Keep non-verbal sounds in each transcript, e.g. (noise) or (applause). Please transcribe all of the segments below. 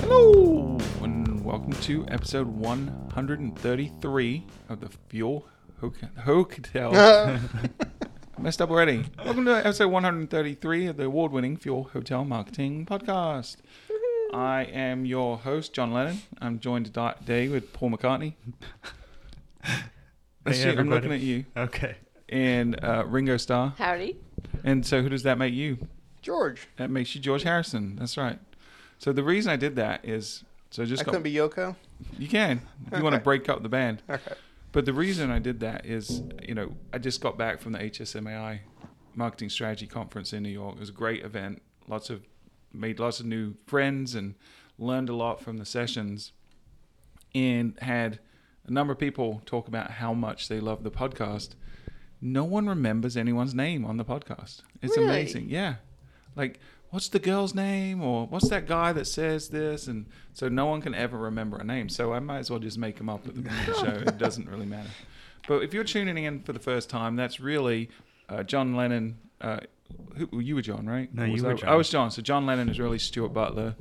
Hello, and welcome to episode 133 of the Fuel Ho- Hotel. (laughs) (laughs) Messed up already. Welcome to episode 133 of the award winning Fuel Hotel Marketing Podcast. I am your host, John Lennon. I'm joined today with Paul McCartney. Hey, I'm looking at you. Okay. And uh, Ringo Starr. Howdy. And so, who does that make you? George. That makes you George Harrison. That's right. So the reason I did that is so I just I got, couldn't be Yoko. you can if you want to break up the band. Okay. But the reason I did that is, you know, I just got back from the HSMAI Marketing Strategy Conference in New York. It was a great event. Lots of made lots of new friends and learned a lot from the sessions. And had a number of people talk about how much they love the podcast. No one remembers anyone's name on the podcast. It's Really? amazing. Yeah. Like, what's the girl's name? Or what's that guy that says this? And so no one can ever remember a name. So I might as well just make them up at the beginning of the (laughs) show. It doesn't really matter. But if you're tuning in for the first time, that's really uh, John Lennon. Uh, who, you were John, right? No, you were I, John. I was John. So John Lennon is really Stuart Butler.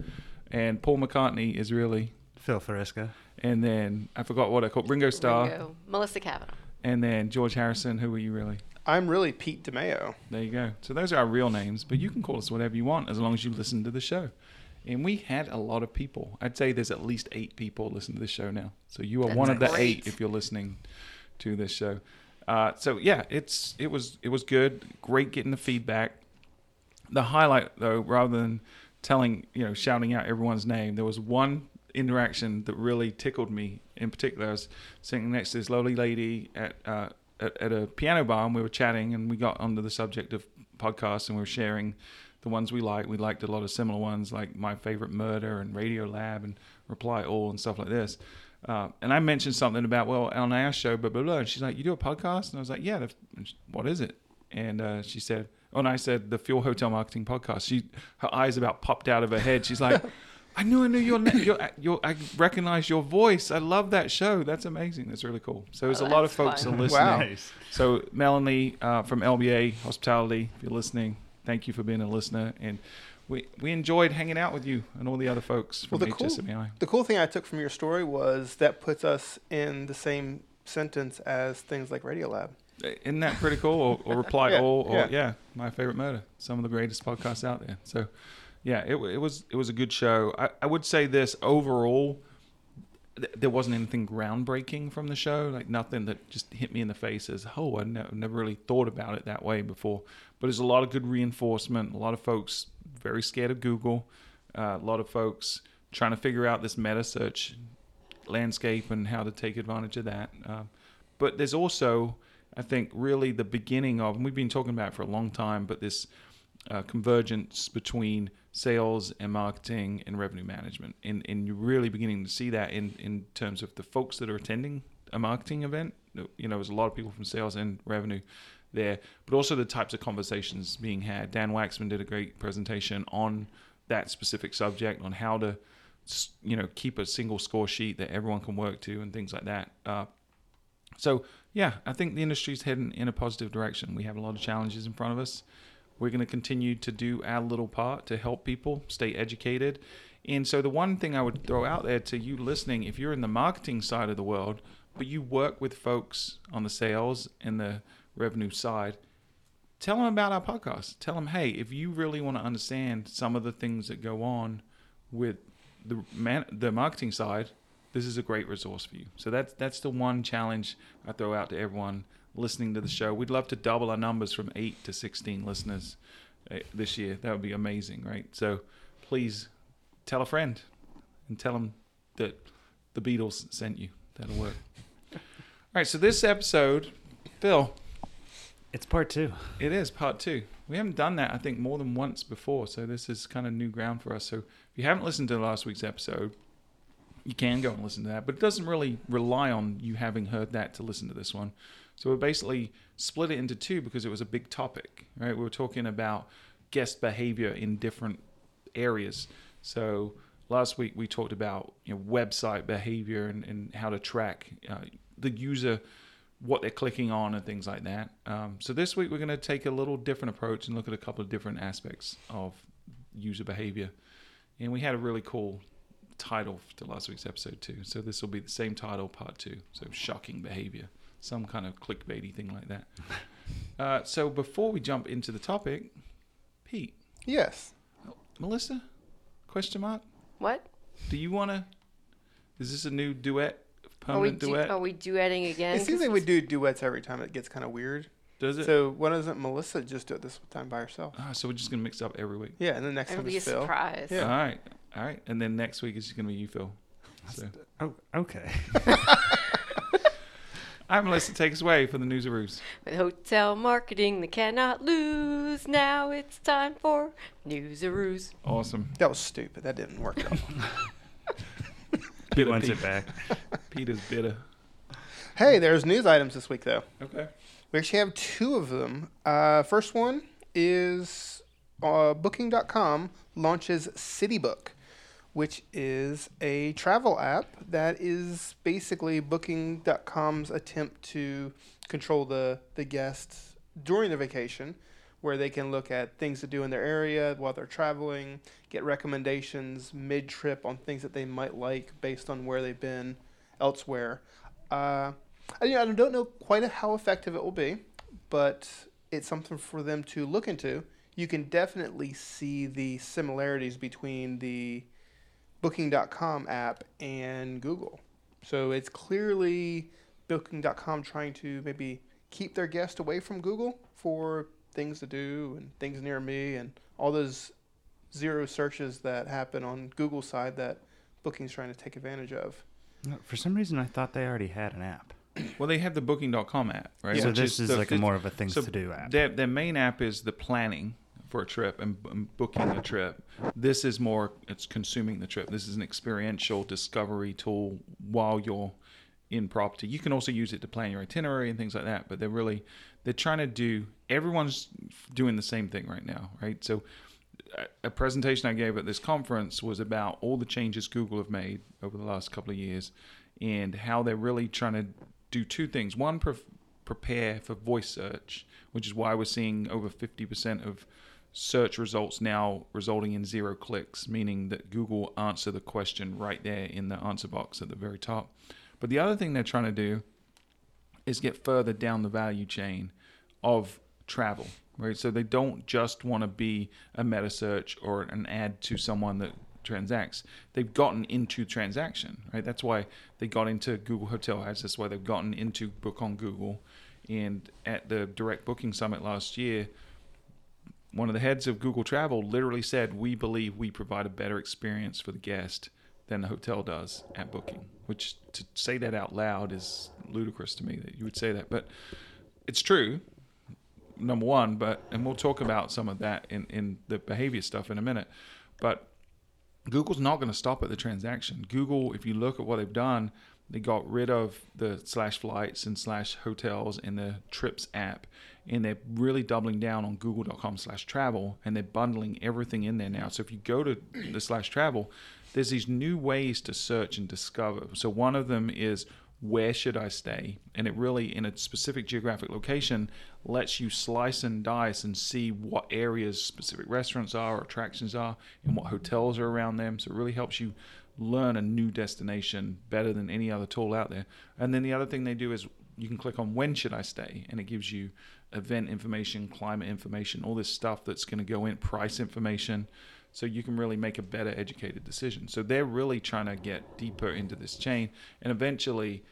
And Paul McCartney is really, Phil Fresca. and then I forgot what I called Ringo Starr. Ringo. Melissa Cavanaugh. And then George Harrison. Who are you really? I'm really Pete DeMeo. There you go. So those are our real names, but you can call us whatever you want as long as you listen to the show. And we had a lot of people. I'd say there's at least eight people listen to this show now. So you are That's one of the great. eight if you're listening to this show. Uh, so yeah, it's it was it was good. Great getting the feedback. The highlight though, rather than telling you know shouting out everyone's name, there was one interaction that really tickled me. In particular, I was sitting next to this lovely lady at uh, at, at a piano bar, and we were chatting, and we got onto the subject of podcasts, and we were sharing the ones we like. We liked a lot of similar ones, like my favorite murder and Radio Lab and Reply All and stuff like this. Uh, and I mentioned something about well on our show, blah blah blah. And she's like, "You do a podcast?" And I was like, "Yeah." What is it? And uh, she said, "Oh," and I said, "The Fuel Hotel Marketing Podcast." She, her eyes about popped out of her head. She's like, (laughs) "I knew, I knew your, na- your, (laughs) your, I recognize your voice. I love that show. That's amazing. That's really cool." So there's Oh, a lot of folks fun. are listening. Wow. Nice. So Melanie uh, from LBA Hospitality, if you're listening, thank you for being a listener, and we we enjoyed hanging out with you and all the other folks from Well, the cool- The cool thing I took from your story was that puts us in the same sentence as things like Radiolab. Isn't that pretty cool? Or, or reply (laughs) Yeah, all, or yeah. yeah. my favorite murder. Some of the greatest podcasts out there. So, yeah, it, it was it was a good show. I, I would say this overall, th- there wasn't anything groundbreaking from the show. Like nothing that just hit me in the face as oh I ne- never really thought about it that way before. But there's a lot of good reinforcement. A lot of folks very scared of Google. Uh, a lot of folks trying to figure out this meta search landscape and how to take advantage of that. Um, but there's also, I think, really the beginning of, and we've been talking about for a long time, but this uh, convergence between sales and marketing and revenue management. And, and you're really beginning to see that in, in terms of the folks that are attending a marketing event. You know, there's a lot of people from sales and revenue there, but also the types of conversations being had. Dan Waxman did a great presentation on that specific subject, on how to, you know, keep a single score sheet that everyone can work to and things like that. Uh, so yeah, I think the industry's heading in a positive direction. We have a lot of challenges in front of us. We're going to continue to do our little part to help people stay educated. And so the one thing I would throw out there to you listening, if you're in the marketing side of the world, but you work with folks on the sales and the revenue side, tell them about our podcast. Tell them, hey, if you really want to understand some of the things that go on with the man, the marketing side, this is a great resource for you. So that's that's the one challenge I throw out to everyone listening to the show. We'd love to double our numbers from eight to sixteen listeners uh, this year. That would be amazing, right? So please tell a friend and tell them that the Beatles sent you. That'll work. (laughs) All right. So this episode, Phil, It's part two. it is part two. We haven't done that, I think, more than once before. So this is kind of new ground for us. So if you haven't listened to last week's episode, you can go and listen to that. But it doesn't really rely on you having heard that to listen to this one. So we basically split it into two because it was a big topic, right? We were talking about guest behavior in different areas. So last week we talked about you know website behavior and, and how to track uh, the user what they're clicking on and things like that. Um, so this week we're going to take a little different approach and look at a couple of different aspects of user behavior. And we had a really cool title to last week's episode too. So this will be the same title, part two. So shocking behavior, some kind of clickbaity thing like that. (laughs) Uh, so before we jump into the topic, Pete, Yes. Melissa, question mark? What? Do you want to? Is this a new duet? Are we, Permanent du- duet? are we duetting again? It seems like we do duets every time. It gets kind of weird. Does it? So why doesn't Melissa just do it this time by herself? Ah, so we're just gonna mix up every week. Yeah, and the next It'll time be a is Phil. surprise. Yeah. All right, all right, and then next week is gonna be you, Phil. So, Oh, okay. (laughs) (laughs) all right, Melissa, take us away for the Newsaroos. With hotel marketing they cannot lose, now it's time for Newsaroos. Awesome. That was stupid. That didn't work at all. He wants it back. (laughs) Peter's bitter. hey, there's news items this week though. Okay. We actually have two of them. Uh, first one is uh, Booking.com launches CityBook, which is a travel app that is basically Booking.com's attempt to control the, the guests during the vacation, where they can look at things to do in their area while they're traveling, get recommendations mid trip on things that they might like based on where they've been elsewhere. Uh, I, you know, I don't know quite how effective it will be, but it's something for them to look into. You can definitely see the similarities between the Booking.com app and Google. So it's clearly Booking.com trying to maybe keep their guests away from Google for things to do and things near me and all those zero searches that happen on Google side that Booking's trying to take advantage of. For some reason, I thought they already had an app. (coughs) Well, they have the Booking.com app, right? so Which this is the like a more of a things so to do app. Their their main app is the planning for a trip and, and booking a trip. This is more it's consuming the trip. This is an experiential discovery tool while you're in property. You can also use it to plan your itinerary and things like that. But they're really they're trying to do. Everyone's doing the same thing right now, right? So a- presentation I gave at this conference was about all the changes Google have made over the last couple of years and how they're really trying to do two things. One, pre- prepare for voice search, which is why we're seeing over 50% of search results now resulting in zero clicks, meaning that Google answer the question right there in the answer box at the very top. But the other thing they're trying to do is get further down the value chain of travel, right? So they don't just want to be a meta search or an ad to someone that transacts. They've gotten into transaction, right? That's why they got into Google Hotel Ads. That's why they've gotten into Book on Google. And at the Direct Booking Summit last year, one of the heads of Google Travel literally said, "We believe we provide a better experience for the guest than the hotel does at booking." Which to say that out loud is ludicrous to me that you would say that, but it's true. Number one, but and we'll talk about some of that in in the behavior stuff in a minute, but Google's not going to stop at the transaction. Google, if you look at what they've done, they got rid of the slash flights and slash hotels in the Trips app, and they're really doubling down on Google.com slash travel, and they're bundling everything in there now. So if you go to the slash travel, there's these new ways to search and discover. So one of them is where should I stay? And it really, in a specific geographic location, lets you slice and dice and see what areas specific restaurants are, or attractions are, and what hotels are around them. So it really helps you learn a new destination better than any other tool out there. And then the other thing they do is you can click on when should I stay, and it gives you event information, climate information, all this stuff that's going to go in, price information. So you can really make a better educated decision. So they're really trying to get deeper into this chain and eventually,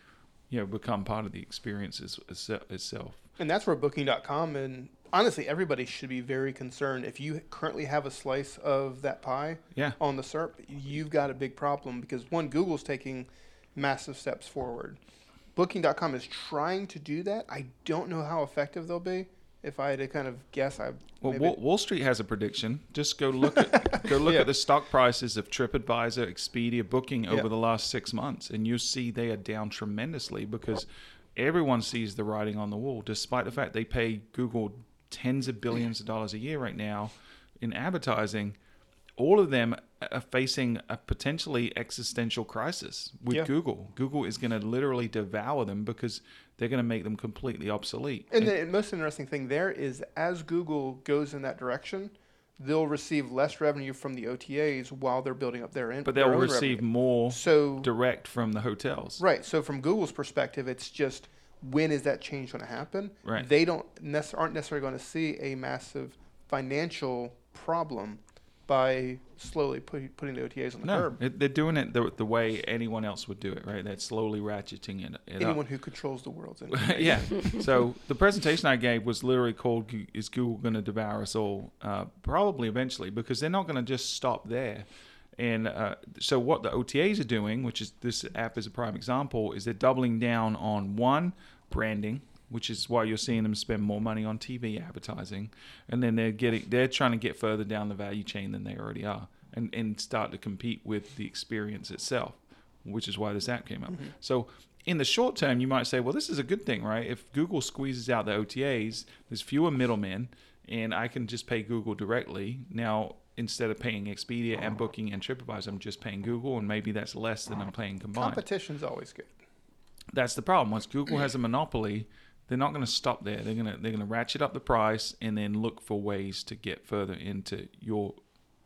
you know, become part of the experience itself. And that's where Booking.com and honestly everybody should be very concerned. If you currently have a slice of that pie Yeah. on the SERP, you've got a big problem because one, Google's taking massive steps forward. Booking.com is trying to do that. I don't know how effective they'll be. If I had to kind of guess, I Well, maybe- Wall, Wall Street has a prediction. Just go look at (laughs) go look Yeah. at the stock prices of TripAdvisor, Expedia, Booking over Yeah. the last six months, and you see they are down tremendously because everyone sees the writing on the wall. Despite the fact they pay Google tens of billions of dollars a year right now in advertising, all of them are facing a potentially existential crisis with Yeah. Google. Google is going to literally devour them because they're going to make them completely obsolete. And the most interesting thing there is as Google goes in that direction, they'll receive less revenue from the OTAs while they're building up their in. but they'll receive revenue. more So direct from the hotels. right. So from Google's perspective, it's just when is that change going to happen? Right. They don't nec- aren't necessarily going to see a massive financial problem by slowly put, putting the OTAs on the No, curb. it, they're doing it the, the way anyone else would do it, right? They're slowly ratcheting it, it up. Anyone who controls the information. (laughs) yeah. (laughs) So the presentation I gave was literally called "Is Google going to devour us all?" Uh, probably eventually, because they're not going to just stop there. And uh, so what the OTAs are doing, which is this app is a prime example, is they're doubling down on one branding, which is why you're seeing them spend more money on TV advertising, and then they're getting they're trying to get further down the value chain than they already are, and and start to compete with the experience itself, which is why this app came up. Mm-hmm. So in the short term, you might say, well, this is a good thing, right? If Google squeezes out the OTAs, there's fewer middlemen, and I can just pay Google directly. Now, instead of paying Expedia and Booking and TripAdvisor, I'm just paying Google, and maybe that's less than I'm paying combined. Competition's always good. That's the problem. Once Google has a monopoly, they're not going to stop there. They're going to they're going to ratchet up the price and then look for ways to get further into your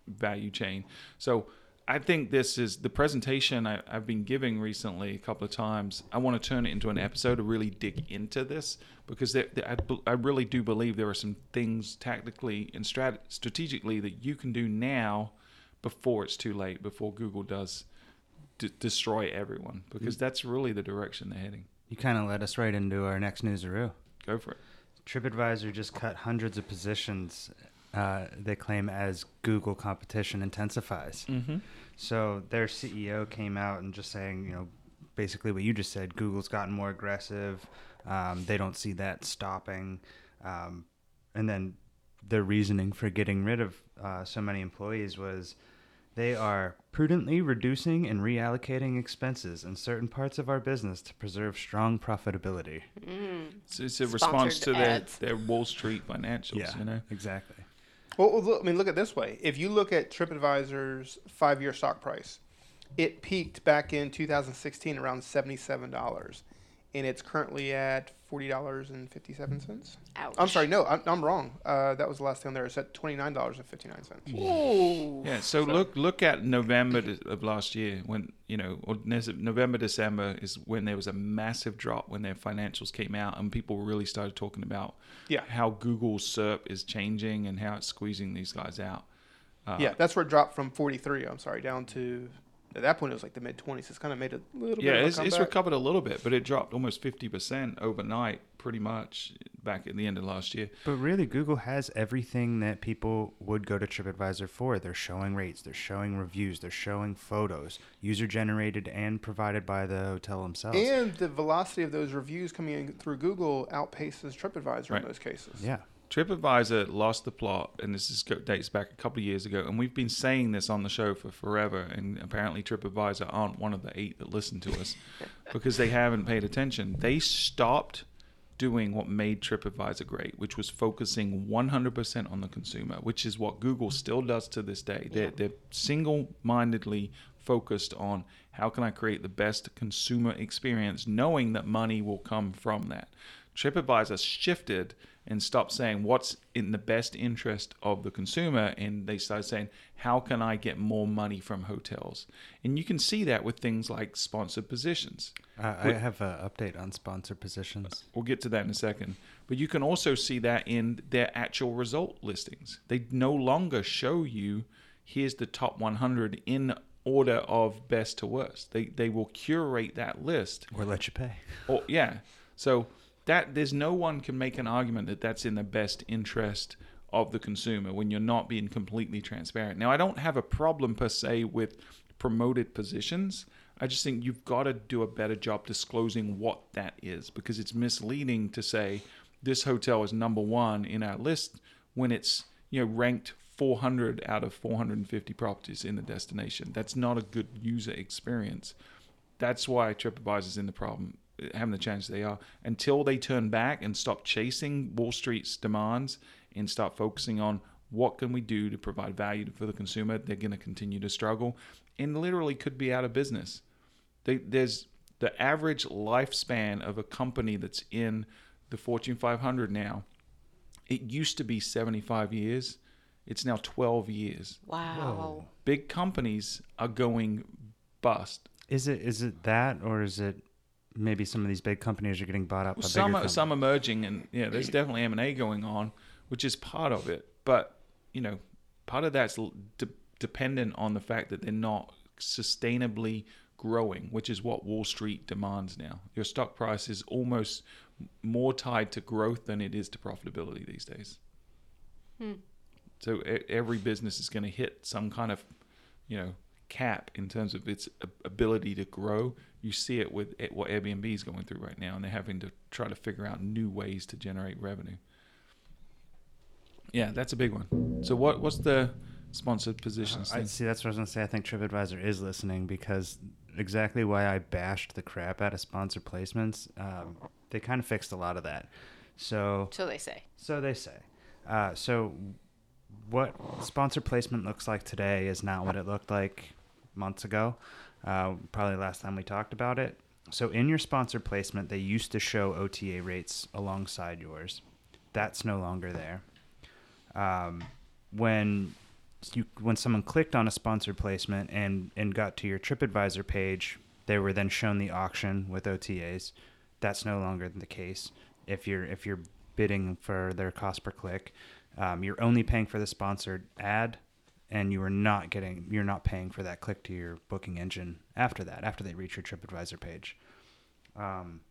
value chain. So I think this is the presentation I, I've been giving recently a couple of times. I want to turn it into an episode to really dig into this because there, there- I, I really do believe there are some things tactically and strat- strategically that you can do now before it's too late, before Google does d- destroy everyone, because mm. that's really the direction they're heading. You kind of led us right into our next newsaroo. Go for it. TripAdvisor just cut hundreds of positions. Uh, they claim as Google competition intensifies. Mm-hmm. So their CEO came out and just saying, you know, basically what you just said. Google's gotten more aggressive. Um, they don't see that stopping. Um, and then their reasoning for getting rid of uh, so many employees was they are prudently reducing and reallocating expenses in certain parts of our business to preserve strong profitability. Mm. It's, it's a response to their, their Wall Street financials, you know? exactly. Well, well, look, I mean, look at this way. If you look at TripAdvisor's five-year stock price, it peaked back in 2016 around seventy-seven dollars, and it's currently at forty dollars and fifty-seven cents. Ouch. I'm sorry, no, I'm, I'm wrong. Uh, that was the last thing there. It's at twenty-nine dollars and fifty-nine cents. Ooh. Yeah, so, look look at November of last year when you know or November December is when there was a massive drop when their financials came out and people really started talking about Yeah. how Google SERP is changing and how it's squeezing these guys out. Uh, yeah, that's where it dropped from 43. I'm sorry, down to at that point it was like the mid 20s. It's kind of made a little yeah, bit of a it's, it's recovered a little bit, but it dropped almost fifty percent overnight, pretty much back at the end of last year. But really, Google has everything that people would go to TripAdvisor for. They're showing rates, they're showing reviews, they're showing photos, user generated and provided by the hotel themselves. and the velocity of those reviews coming in through Google outpaces TripAdvisor Right. in those cases. yeah. TripAdvisor lost the plot, and this is, dates back a couple of years ago, and we've been saying this on the show for forever. And apparently, TripAdvisor aren't one of the eight that listen to us (laughs) because they haven't paid attention. They stopped doing what made TripAdvisor great, which was focusing 100% on the consumer, which is what Google still does to this day. They're, they're single-mindedly focused on how can I create the best consumer experience, knowing that money will come from that. TripAdvisor shifted and stop saying what's in the best interest of the consumer, and they start saying how can I get more money from hotels, and you can see that with things like sponsored positions. Uh, I have an update on sponsored positions. We'll get to that in a second. But you can also see that in their actual result listings. They no longer show you here's the top 100 in order of best to worst. They they will curate that list. Or let you pay. Or yeah. So that there's no one can make an argument that that's in the best interest of the consumer when you're not being completely transparent. Now I don't have a problem per se with promoted positions. I just think you've got to do a better job disclosing what that is because it's misleading to say this hotel is number 1 in our list when it's you know ranked 400 out of 450 properties in the destination. That's not a good user experience. That's why TripAdvisor is in the problem, having the chance they are. Until they turn back and stop chasing Wall Street's demands and start focusing on what can we do to provide value for the consumer? They're going to continue to struggle and literally could be out of business. They, there's the average lifespan of a company that's in the Fortune 500 now. It used to be 75 years. It's now 12 years. Wow. Big companies are going bust. Is it is it that or is it maybe some of these big companies are getting bought up Well, bigger some are, some emerging, and yeah, there's definitely M and A going on, which is part of it. But you know, part of that's de- dependent on the fact that they're not sustainably growing, which is what Wall Street demands now. Your stock price is almost more tied to growth than it is to profitability these days. Hmm. So e- every business is going to hit some kind of, you know, cap in terms of its ability to grow. You see it with it- what Airbnb is going through right now, and they're having to try to figure out new ways to generate revenue. Yeah, that's a big one. So what what's the sponsored positions? I thing? see. That's what I was gonna say. I think TripAdvisor is listening because exactly why I bashed the crap out of sponsor placements. Um, they kind of fixed a lot of that. So So they say. So they say. Uh, so, what sponsor placement looks like today is not what it looked like months ago. Uh, probably last time we talked about it. So, in your sponsor placement, they used to show OTA rates alongside yours. That's no longer there. Um, when you when someone clicked on a sponsored placement and and got to your TripAdvisor page, they were then shown the auction with OTAs. That's no longer the case. If you're if you're bidding for their cost per click, um, you're only paying for the sponsored ad, and you are not getting you're not paying for that click to your booking engine after that after they reach your TripAdvisor page. Um,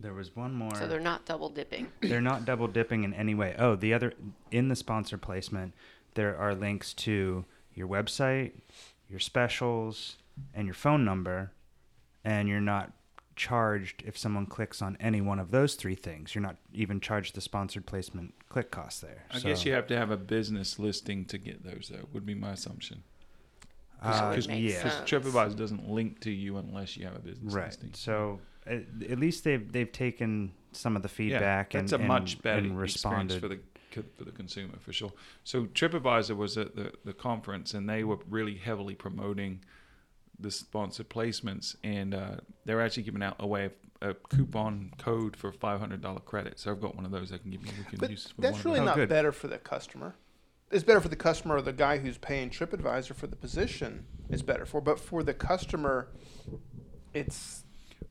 there was one more So they're not double dipping. (coughs) they're not double dipping in any way. Oh, the other in the sponsor placement, there are links to your website, your specials, and your phone number, and you're not charged if someone clicks on any one of those three things. You're not even charged the sponsored placement click cost there. I guess you have to have a business listing to get those. Though would be my assumption. uh, Because- yeah. Because sense. TripAdvisor doesn't link to you unless you have a business Right. listing. So at, at least they've they've taken some of the feedback yeah, that's and, a much and- better and experience responded. for the for the consumer for sure. So TripAdvisor was at the, the conference and they were really heavily promoting the sponsored placements and uh, they're actually giving out a, a coupon code for five hundred dollar credit. So I've got one of those I can give you. We can But use. that's really. Oh, not good. better for the customer. It's better for the customer or the guy who's paying TripAdvisor for the position. It's better for, but for the customer, it's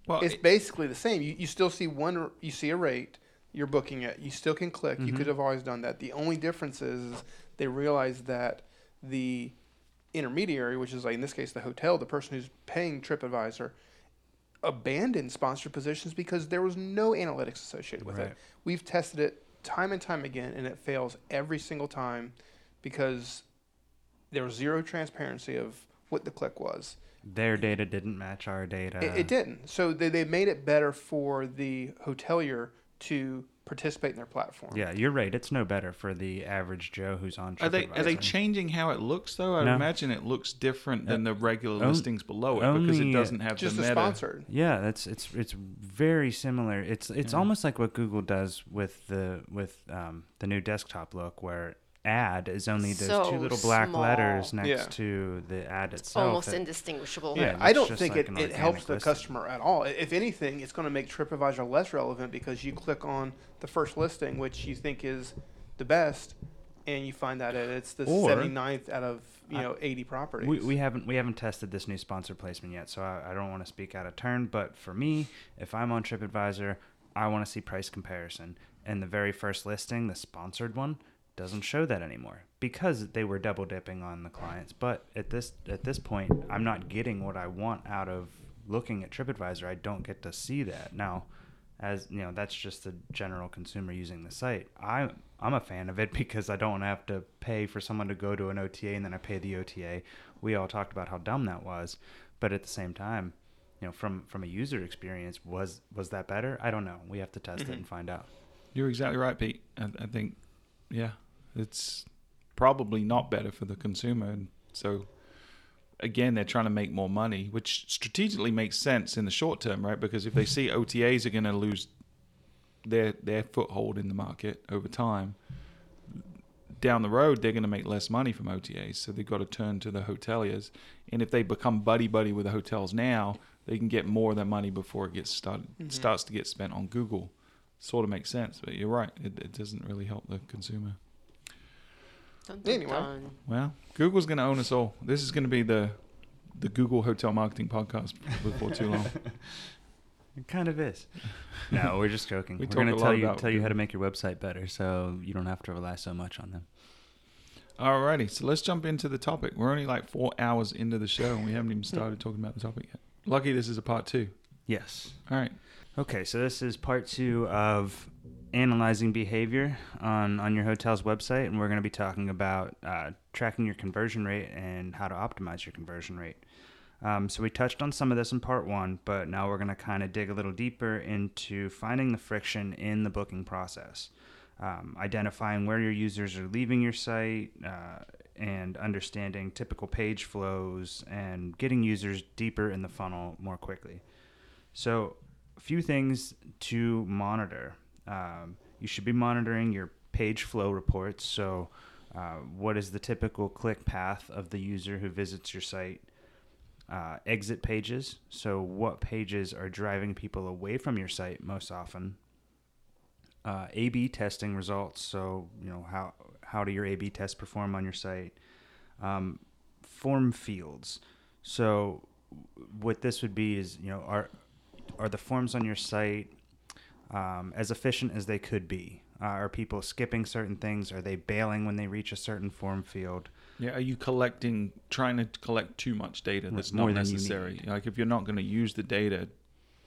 well, it's it- basically the same. You, you still see one, you see a rate, you're booking it. You still can click. You Mm-hmm. could have always done that. The only difference is they realize that the intermediary, which is like in this case the hotel, the person who's paying TripAdvisor, abandoned sponsored positions because there was no analytics associated with Right. it. We've tested it time and time again, and it fails every single time because there was zero transparency of what the click was. Their data didn't match our data. It, it didn't. So they, they made it better for the hotelier to participate in their platform. Yeah, you're right. It's no better for the average Joe who's on. Are they are they changing how it looks though? I No. imagine it looks different than the regular on- listings below it because it uh, doesn't have Just the the meta. sponsored. Yeah, that's it's it's very similar. It's it's Yeah. almost like what Google does with the with um, the new desktop look, where ad is only those So two little black small. letters next Yeah. to the ad itself. Almost It- indistinguishable. Yeah. Yeah, I don't think like it, it helps the listing. customer at all. If anything, it's going to make TripAdvisor less relevant because you click on the first listing, which you think is the best, and you find out that it's the Or- 79th out of you I- know 80 properties. We, we haven't we haven't tested this new sponsor placement yet, so I, I don't want to speak out of turn. But for me, if I'm on TripAdvisor, I want to see price comparison. And the very first listing, the sponsored one, doesn't show that anymore because they were double dipping on the clients. But at this at this point, I'm not getting what I want out of looking at TripAdvisor. I don't get to see that now. As you know, that's just the general consumer using the site. I I'm a fan of it (laughs) because I don't have to pay for someone to go to an OTA and then I pay the OTA. We all talked about how dumb that was, but at the same time, you know, from from a user experience, was was that better? I don't know. We have to test Mm-hmm. it and find out. You're exactly right, Pete. I, I think, yeah, it's probably not better for the consumer. And so, again, they're trying to make more money, which strategically makes sense in the short term, right? Because if they see (laughs) OTAs are going to lose their their foothold in the market over time, down the road they're going to make less money from OTAs, so they've got to turn to the hoteliers. And if they become buddy buddy with the hotels now, they can get more of their money before it gets started mm-hmm. starts to get spent on Google. Sort of makes sense, but you're right. It, it doesn't really help the consumer. Dun, dun, Anyway. dun. Well, Google's going to own us all. This is going to be the the Google Hotel Marketing Podcast before too long. (laughs) It kind of is. No, we're just joking. (laughs) We We are going to tell you about tell you how to make your website better, so you don't have to rely so much on them. Alrighty, so let's jump into the topic. We're only like four hours into the show, and we haven't even started talking about the topic yet. Lucky this is a part two. Yes. All right. Okay, so this is part two of analyzing behavior on, on your hotel's website, and we're going to be talking about uh, tracking your conversion rate and how to optimize your conversion rate. Um, so we touched on some of this in part one, but now we're going to kind of dig a little deeper into finding the friction in the booking process, um, identifying where your users are leaving your site, uh, and understanding typical page flows and getting users deeper in the funnel more quickly. So, a few things to monitor. Um, you should be monitoring your page flow reports. So, uh, what is the typical click path of the user who visits your site? Uh, exit pages. So, what pages are driving people away from your site most often? Uh, A/B testing results. So, you know how how do your A/B tests perform on your site? Um, form fields. So, what this would be is you know are are the forms on your site um, as efficient as they could be? Uh, are people skipping certain things? Are they bailing when they reach a certain form field? Yeah, are you collecting, trying to collect too much data that's more not necessary? Like if you're not going to use the data,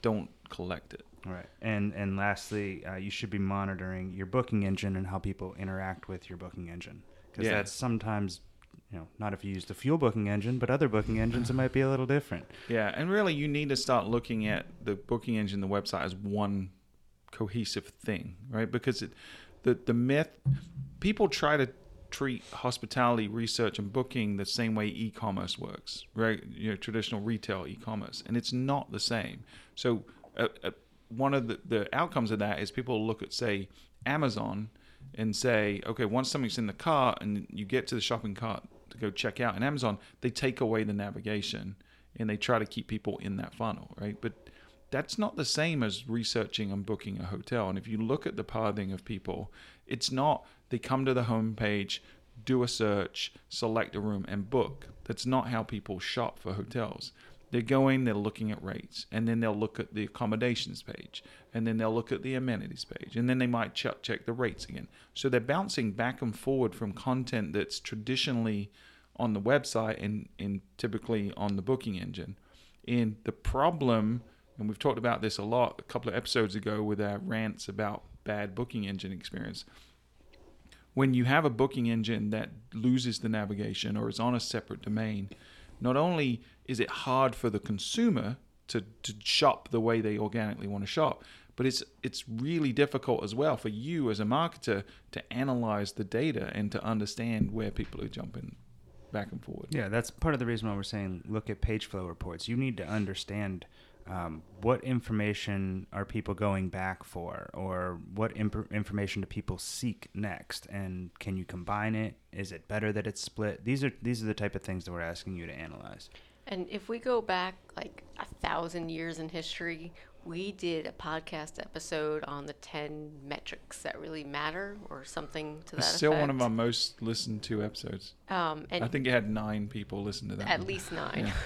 don't collect it. Right. And and lastly, uh, you should be monitoring your booking engine and how people interact with your booking engine because Yeah. that's sometimes you know not if you use the fuel booking engine, but other booking engines it might be a little different. Yeah, and really, you need to start looking at the booking engine, the website, as one cohesive thing, right? Because it, the the myth, people try to treat hospitality research and booking the same way e-commerce works, right? You know, traditional retail e-commerce, and it's not the same. So, uh, uh, one of the the outcomes of that is people look at say Amazon and say, okay, once something's in the cart and you get to the shopping cart to go check out in Amazon, they take away the navigation and they try to keep people in that funnel, right? But that's not the same as researching and booking a hotel. And if you look at the pathing of people, it's not they come to the homepage, do a search, select a room, and book. That's not how people shop for hotels. They're going, they're looking at rates, and then they'll look at the accommodations page, and then they'll look at the amenities page, and then they might check, check the rates again. So they're bouncing back and forward from content that's traditionally on the website and, and typically on the booking engine. And the problem, and we've talked about this a lot a couple of episodes ago with our rants about bad booking engine experience. When you have a booking engine that loses the navigation or is on a separate domain, not only is it hard for the consumer to, to shop the way they organically want to shop, but it's it's really difficult as well for you as a marketer to analyze the data and to understand where people are jumping back and forward. Yeah, that's part of the reason why we're saying look at page flow reports. You need to understand um, what information are people going back for, or what imp- information do people seek next, and can you combine it? Is it better that it's split? These are these are the type of things that we're asking you to analyze. And if we go back like a thousand years in history, we did a podcast episode on the 10 metrics that really matter or something to that It's still one of effect. our most listened to episodes. Um, and I think it had nine people listen to that. at one. least nine. Yeah. (laughs)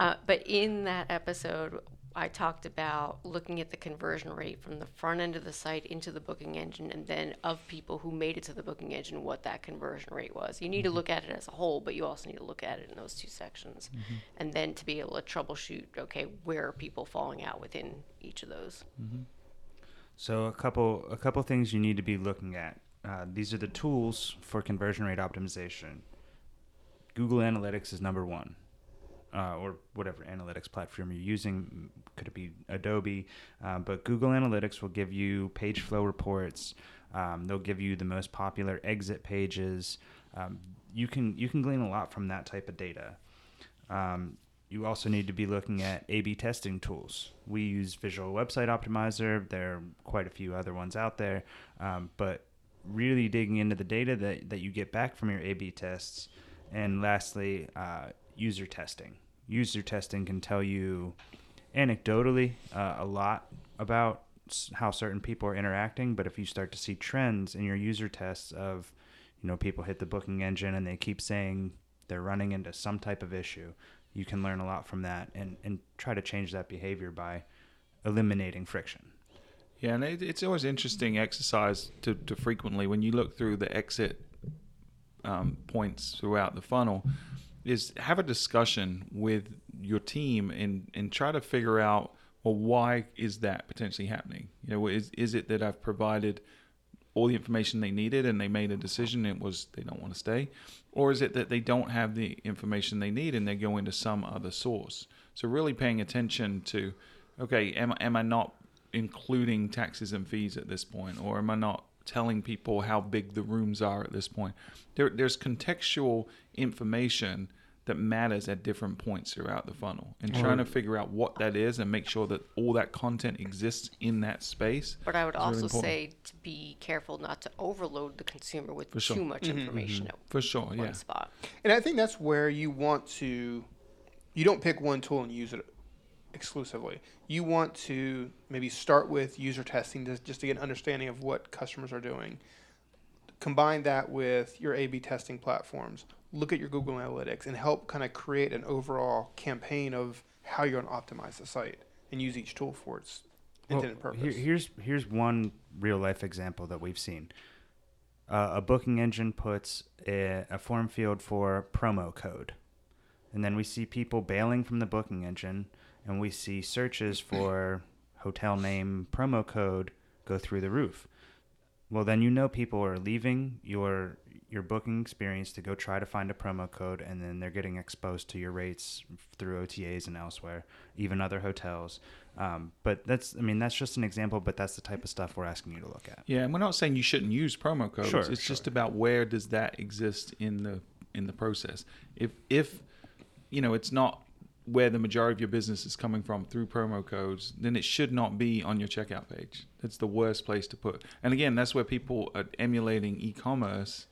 Uh, but in that episode, I talked about looking at the conversion rate from the front end of the site into the booking engine, and then of people who made it to the booking engine, what that conversion rate was. You need to look at it as a whole, but you also need to look at it in those two sections, and then to be able to troubleshoot. Okay, where are people falling out within each of those? So a couple a couple things you need to be looking at. Uh, these are the tools for conversion rate optimization. Google Analytics is number one, uh, or whatever analytics platform you're using. Could it be Adobe? Uh, but Google Analytics will give you page flow reports. Um, they'll give you the most popular exit pages. Um, you can you can glean a lot from that type of data. Um, you also need to be looking at A/B testing tools. We use Visual Website Optimizer. There are quite a few other ones out there, um, but really digging into the data that, that you get back from your A/B tests, and lastly, uh, user testing. User testing can tell you anecdotally uh, a lot about how certain people are interacting, but if you start to see trends in your user tests of, you know, people hit the booking engine and they keep saying they're running into some type of issue, you can learn a lot from that and, and try to change that behavior by eliminating friction. Yeah, and it, it's always interesting exercise to, to frequently when you look through the exit um, points throughout the funnel is have a discussion with your team and and try to figure out well why is that potentially happening? You know is is it that I've provided all the information they needed and they made a decision it was they don't want to stay? Or is it that they don't have the information they need and they go into some other source? So really paying attention to okay am, am i not including taxes and fees at this point? Or am i not telling people how big the rooms are at this point. There, there's contextual information that matters at different points throughout the funnel and trying to figure out what that is and make sure that all that content exists in that space But I would is really also say to be careful not to overload the consumer with sure. too much mm-hmm, information at for sure one yeah. spot. And I think that's where you want to, you don't pick one tool and use it exclusively. You want to maybe start with user testing to, just to get an understanding of what customers are doing. Combine that with your A/B testing platforms. Look at your Google Analytics and help kind of create an overall campaign of how you're going to optimize the site and use each tool for its intended Well, purpose. Here, here's here's one real life example that we've seen. Uh, a booking engine puts a, a form field for promo code, and then we see people bailing from the booking engine, and we see searches for hotel name promo code go through the roof. Well, then you know people are leaving your your booking experience to go try to find a promo code, and then they're getting exposed to your rates through OTAs and elsewhere, even other hotels. Um, but that's, I mean, that's just an example, but that's the type of stuff we're asking you to look at. Yeah, and we're not saying you shouldn't use promo codes. Sure, it's sure. just about where does that exist in the in the process. If if you know it's not where the majority of your business is coming from through promo codes, then it should not be on your checkout page. That's the worst place to put. And again, that's where people are emulating e-commerce,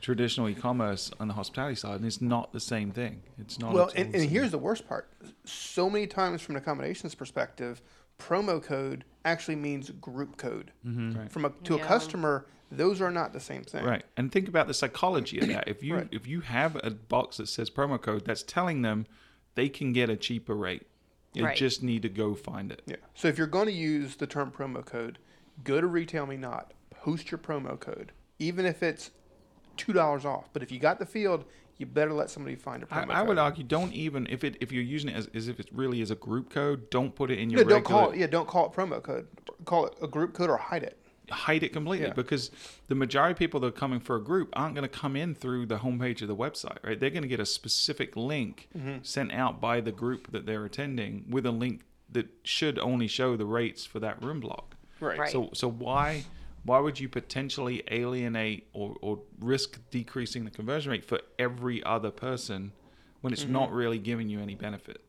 traditional e-commerce on the hospitality side, and it's not the same thing. It's not. Well, and, and here's the worst part. So many times, from an accommodations perspective, promo code actually means group code. Mm-hmm. Right. From a, to Yeah. a customer, those are not the same thing. Right. And think about the psychology of that. If you Right. if you have a box that says promo code, that's telling them they can get a cheaper rate. They Right. just need to go find it. Yeah. So if you're going to use the term promo code, go to Retail Me Not, post your promo code, even if it's two dollars off. But if you got the field, you better let somebody find a I, promo I code. would argue don't even if it if you're using it as, as if it really is a group code, don't put it in your No, regular don't call it. Yeah, don't call it promo code. Call it a group code or hide it. Hide it completely Yeah. because the majority of people that are coming for a group aren't going to come in through the homepage of the website, right? They're going to get a specific link Mm-hmm. sent out by the group that they're attending with a link that should only show the rates for that room block. Right. Right. So so why why would you potentially alienate or, or risk decreasing the conversion rate for every other person when it's not really giving you any benefit?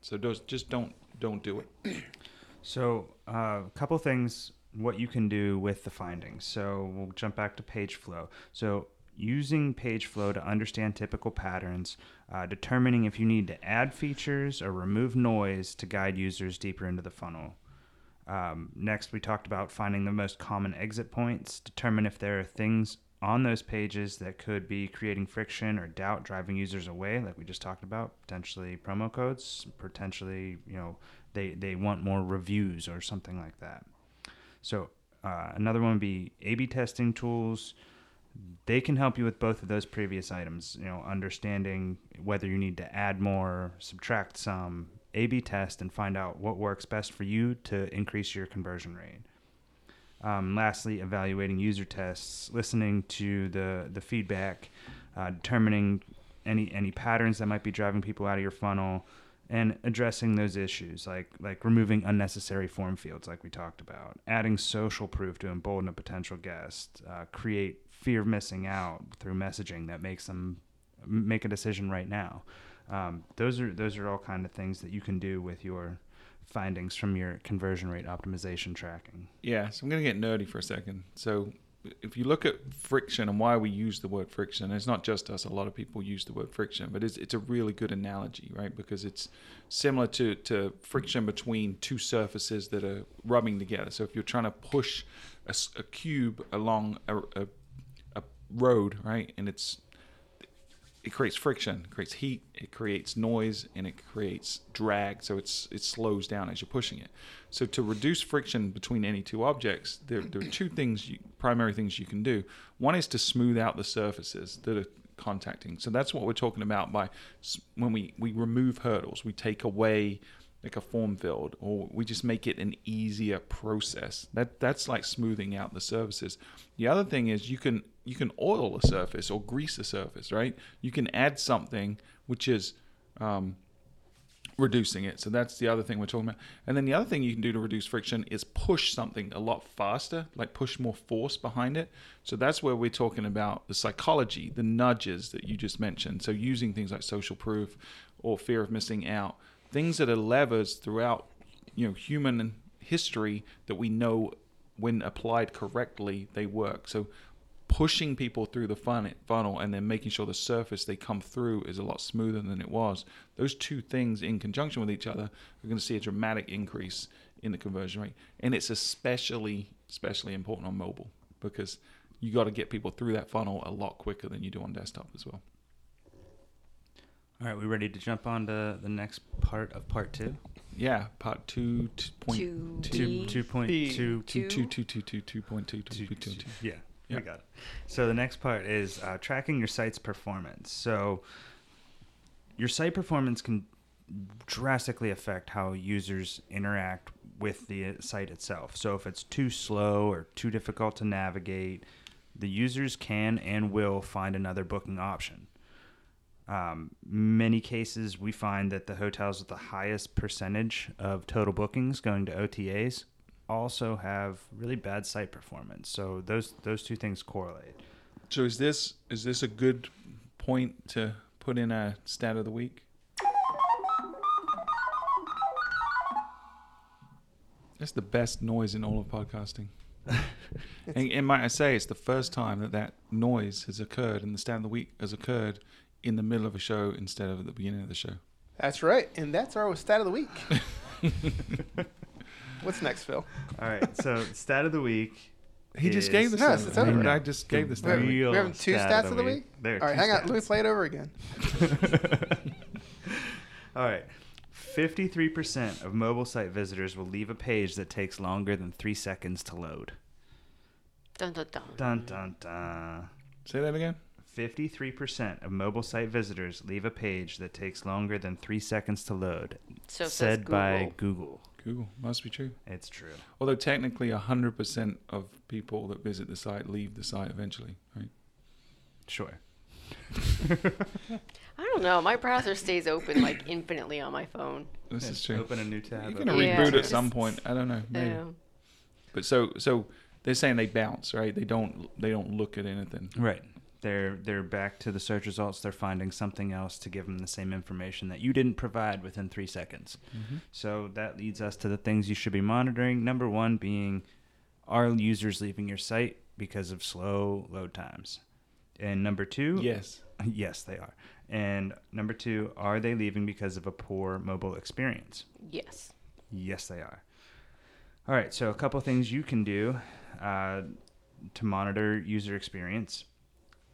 So just just don't don't do it. So, uh, a couple things what you can do with the findings. So, we'll jump back to page flow. So, using page flow to understand typical patterns, uh, determining if you need to add features or remove noise to guide users deeper into the funnel. Um, next, we talked about finding the most common exit points, determine if there are things on those pages that could be creating friction or doubt, driving users away, like we just talked about, potentially promo codes, potentially, you know, they, they want more reviews or something like that. So, uh, another one would be A B testing tools. They can help you with both of those previous items, you know, understanding whether you need to add more, subtract some, A B test, and find out what works best for you to increase your conversion rate. Um, lastly, evaluating user tests, listening to the, the feedback, uh, determining any any patterns that might be driving people out of your funnel, and addressing those issues like like removing unnecessary form fields, like we talked about, adding social proof to embolden a potential guest, uh, create fear of missing out through messaging that makes them make a decision right now. Um, those are those are all kind of things that you can do with your findings from your conversion rate optimization tracking. Yeah, so I'm going to get nerdy for a second. So if you look at friction and why we use the word friction, it's not just us. A lot of people use the word friction, but it's it's a really good analogy, right? Because it's similar to to friction between two surfaces that are rubbing together. So if you're trying to push a cube along a, a a road, right, and it's it creates friction, it creates heat, it creates noise, and it creates drag. So it's it slows down as you're pushing it. So to reduce friction between any two objects, there, there are two things, you, primary things you can do. One is to smooth out the surfaces that are contacting. So that's what we're talking about by when we we remove hurdles, we take away like a form field, or we just make it an easier process. That that's like smoothing out the surfaces. The other thing is you can you can oil a surface or grease a surface, right? You can add something which is um, reducing it. So that's the other thing we're talking about. And then the other thing you can do to reduce friction is push something a lot faster, like push more force behind it. So that's where we're talking about the psychology, the nudges that you just mentioned. So using things like social proof or fear of missing out, things that are levers throughout, you know, human history that we know when applied correctly, they work. So pushing people through the fun- funnel and then making sure the surface they come through is a lot smoother than it was. Those two things in conjunction with each other are going to see a dramatic increase in the conversion rate. And it's especially especially important on mobile because you got to get people through that funnel a lot quicker than you do on desktop as well. All right, we ready to jump on to the next part of part two? Yeah, part two t- point Two Two, B. two point B. two, two Two. two two two two point two two two, two two. yeah, Yeah. we got it. So the next part is uh, tracking your site's performance. So your site performance can drastically affect how users interact with the uh, site itself. So if it's too slow or too difficult to navigate, the users can and will find another booking option. Um, many cases, we find that the hotels with the highest percentage of total bookings going to OTAs also have really bad site performance. So those those two things correlate. So is this is this a good point to put in a stat of the week? That's the best noise in all of podcasting. (laughs) and, and might I say, it's the first time that that noise has occurred and the stat of the week has occurred in the middle of a show instead of at the beginning of the show. That's right, and that's our stat of the week. (laughs) What's next, Phil? All right. So stat of the week. He just gave the No, stat. it's of the over. week. I just gave the We stat. of the have, week. we Real have two stat stats of the week. There All right, two hang on. Let me play it over again. (laughs) All right. 53% of mobile site visitors will leave a page that takes longer than three seconds to load. Dun dun dun. Dun dun dun. Say that again. 53% of mobile site visitors leave a page that takes longer than three seconds to load. So says said by Google. Google. Google must be true. It's true. Although technically, hundred percent of people that visit the site leave the site eventually, right? Sure. (laughs) I don't know. My browser stays open like infinitely on my phone. This is true. Open a new tab. You're gonna open- Yeah. reboot at some point. I don't know. Maybe. Yeah. But so so they're saying they bounce, right? They don't they don't look at anything. Right. They're they're back to the search results. They're finding something else to give them the same information that you didn't provide within three seconds. So that leads us to the things you should be monitoring. Number one being, are users leaving your site because of slow load times? And number two, Yes. (laughs) yes, they are. And number two, are they leaving because of a poor mobile experience? Yes. Yes, they are. All right, so a couple things you can do uh, to monitor user experience.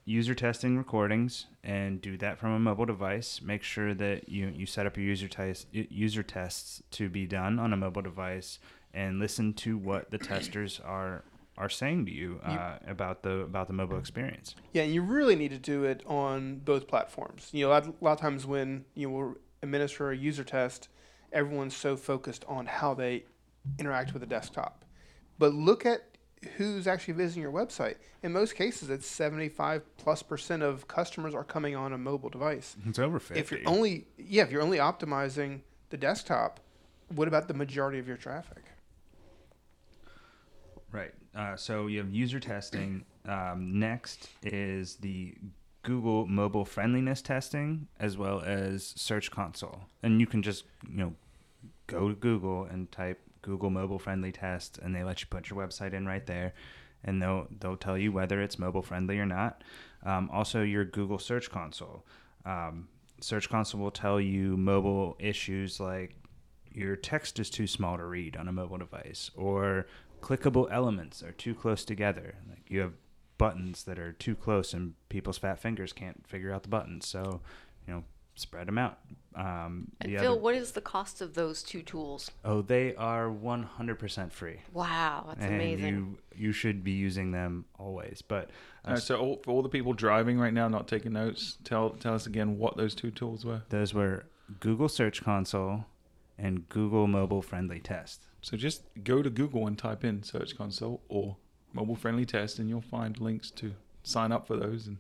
User testing recordings and do that from a mobile device. Make sure that you, you set up your user user tests to be done on a mobile device and listen to what the testers (clears throat) are are saying to you uh, about the about the mobile experience. Yeah, and you really need to do it on both platforms. You know, a lot, a lot of times when you will administer a user test, everyone's so focused on how they interact with the desktop. But look at who's actually visiting your website. In most cases, it's 75 plus percent of customers are coming on a mobile device. It's over fifty. If you're only yeah, if you're only optimizing the desktop, what about the majority of your traffic? Right. Uh, so you have user testing. (clears throat) Um, next is the Google mobile friendliness testing, as well as Search Console. And you can just you know go to Google and type Google mobile friendly test, and they let you put your website in right there. and they'll they'll tell you whether it's mobile friendly or not. Um, also, your Google Search Console. Um, Search Console will tell you mobile issues like your text is too small to read on a mobile device, or clickable elements are too close together. Like you have buttons that are too close, and people's fat fingers can't figure out the buttons. So, you know, spread them out. Um, And the Phil, other- what is the cost of those two tools? oh, they are 100% free. Wow, that's and amazing. you you should be using them always. But uh, Uh, so all, for all the people driving right now, not taking notes, tell tell us again what those two tools were. those were Google Search Console and Google Mobile Friendly Test. So just go to Google and type in Search Console or mobile friendly test, and you'll find links to sign up for those and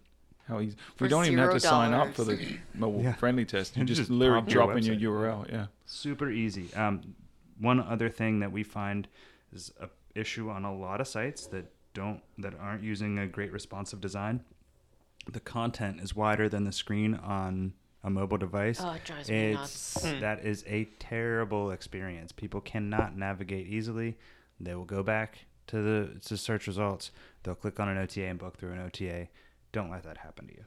how easy. For we don't even have to zero sign up for the (coughs) mobile Yeah. friendly test. You You just, just literally pop your drop in your. URL. Yeah. Super easy. Um, one other thing that we find is a issue on a lot of sites that don't that aren't using a great responsive design. The content is wider than the screen on a mobile device. Oh, it drives me nuts. That is a terrible experience. People cannot navigate easily. They will go back to the to search results. They'll click on an OTA and book through an OTA. Don't let that happen to you.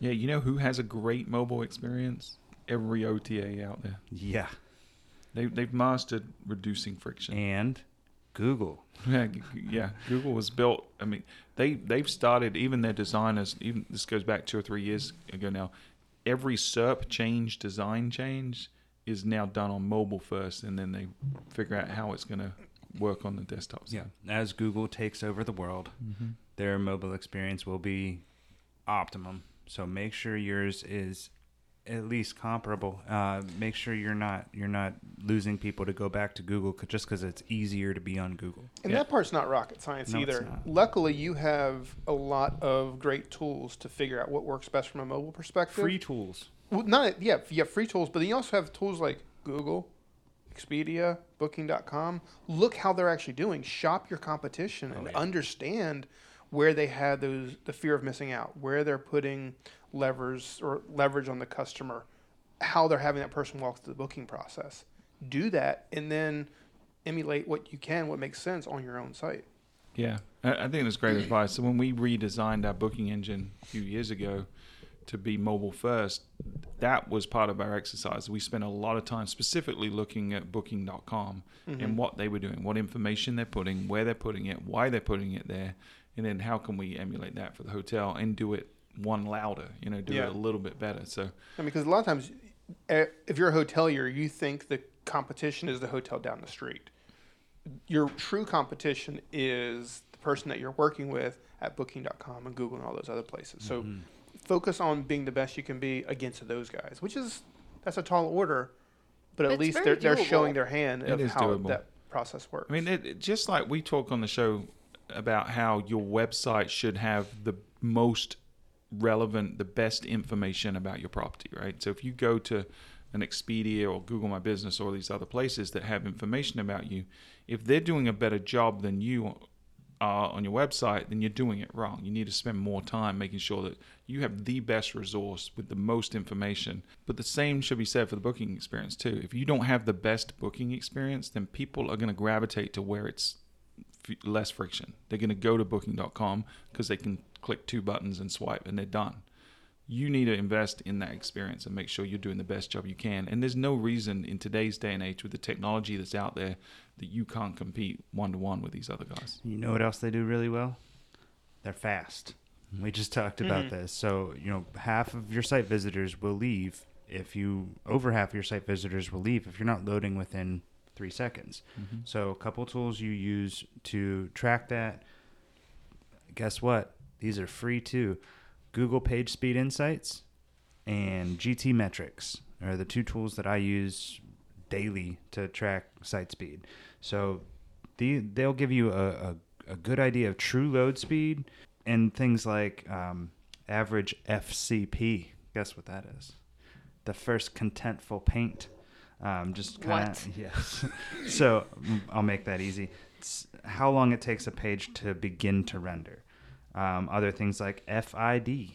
Yeah. You know who has a great mobile experience? Every OTA out there. Yeah. They they've mastered reducing friction. And Google. (laughs) Yeah, g- g- yeah. Google was built. I mean, they they've started even their designers. Even this goes back two or three years ago now. Every SERP change, design change, is now done on mobile first, and then they figure out how it's going to work on the desktops. Yeah. As Google takes over the world, Mhm. their mobile experience will be optimum. So make sure yours is at least comparable. Uh, make sure you're not you're not losing people to go back to Google just because it's easier to be on Google. And Yeah. that part's not rocket science No, either. Luckily, you have a lot of great tools to figure out what works best from a mobile perspective. Free tools. Well, not yeah, you have free tools, but then you also have tools like Google, Expedia, Booking.com. Look how they're actually doing. Shop your competition and Oh, yeah. understand where they had those the fear of missing out, where they're putting levers or leverage on the customer, how they're having that person walk through the booking process. Do that, and then emulate what you can, what makes sense on your own site. Yeah, I, think that's great advice. So when we redesigned our booking engine a few years ago to be mobile first, that was part of our exercise. We spent a lot of time specifically looking at Booking.com and mm-hmm. what they were doing, what information they're putting, where they're putting it, why they're putting it there, and then how can we emulate that for the hotel and do it one louder, you know, do Yeah. it a little bit better. So I mean, because a lot of times, eh, if you're a hotelier, you think the competition is the hotel down the street. Your true competition is the person that you're working with at Booking.com and Google and all those other places. So focus on being the best you can be against those guys, which is that's a tall order, but at It's least they're they're showing their hand It of how doable. that process works. I mean, it, it- just like we talk on the show about how your website should have the most relevant, the best information about your property, right? So if you go to an Expedia or Google My Business or these other places that have information about you, if they're doing a better job than you are on your website, then you're doing it wrong. You need to spend more time making sure that you have the best resource with the most information. But the same should be said for the booking experience too. If you don't have the best booking experience, then people are going to gravitate to where it's less friction. They're going to go to booking.com because they can click two buttons and swipe and they're done. You need to invest in that experience and make sure you're doing the best job you can. And there's no reason in today's day and age with the technology that's out there that you can't compete one to one with these other guys. You know what else they do really well? They're fast. We just talked about Mhm. this. So, you know, half of your site visitors will leave if you, over half of your site visitors will leave if you're not loading within three seconds. So, a couple tools you use to track that. Guess what? These are free too. Google Page Speed Insights and GTmetrix are the two tools that I use daily to track site speed. So the, they'll give you a, a, a good idea of true load speed and things like um, average FCP. Guess what that is? The first contentful paint. Um, just kind of yes. (laughs) so I'll make that easy. It's how long it takes a page to begin to render. Um, other things like FID,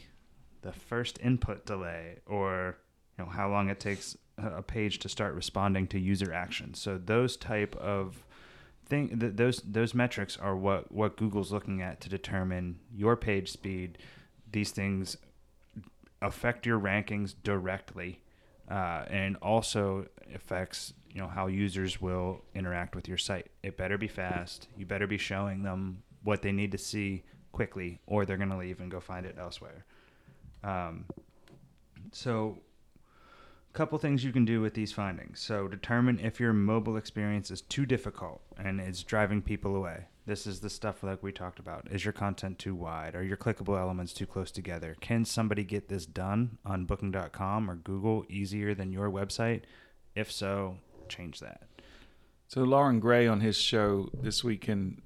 the first input delay, or you know how long it takes a a page to start responding to user actions. So those type of thing th- those those metrics are what what Google's looking at to determine your page speed. These things affect your rankings directly, uh, and also affects you know how users will interact with your site. It better be fast. You better be showing them what they need to see quickly, or they're gonna leave and go find it elsewhere. Um, so a couple things you can do with these findings. So determine if your mobile experience is too difficult and it's driving people away. This is the stuff like we talked about. Is your content too wide? Are your clickable elements too close together? Can somebody get this done on booking.com or Google easier than your website? If so, change that. So Loren Gray on his show this week in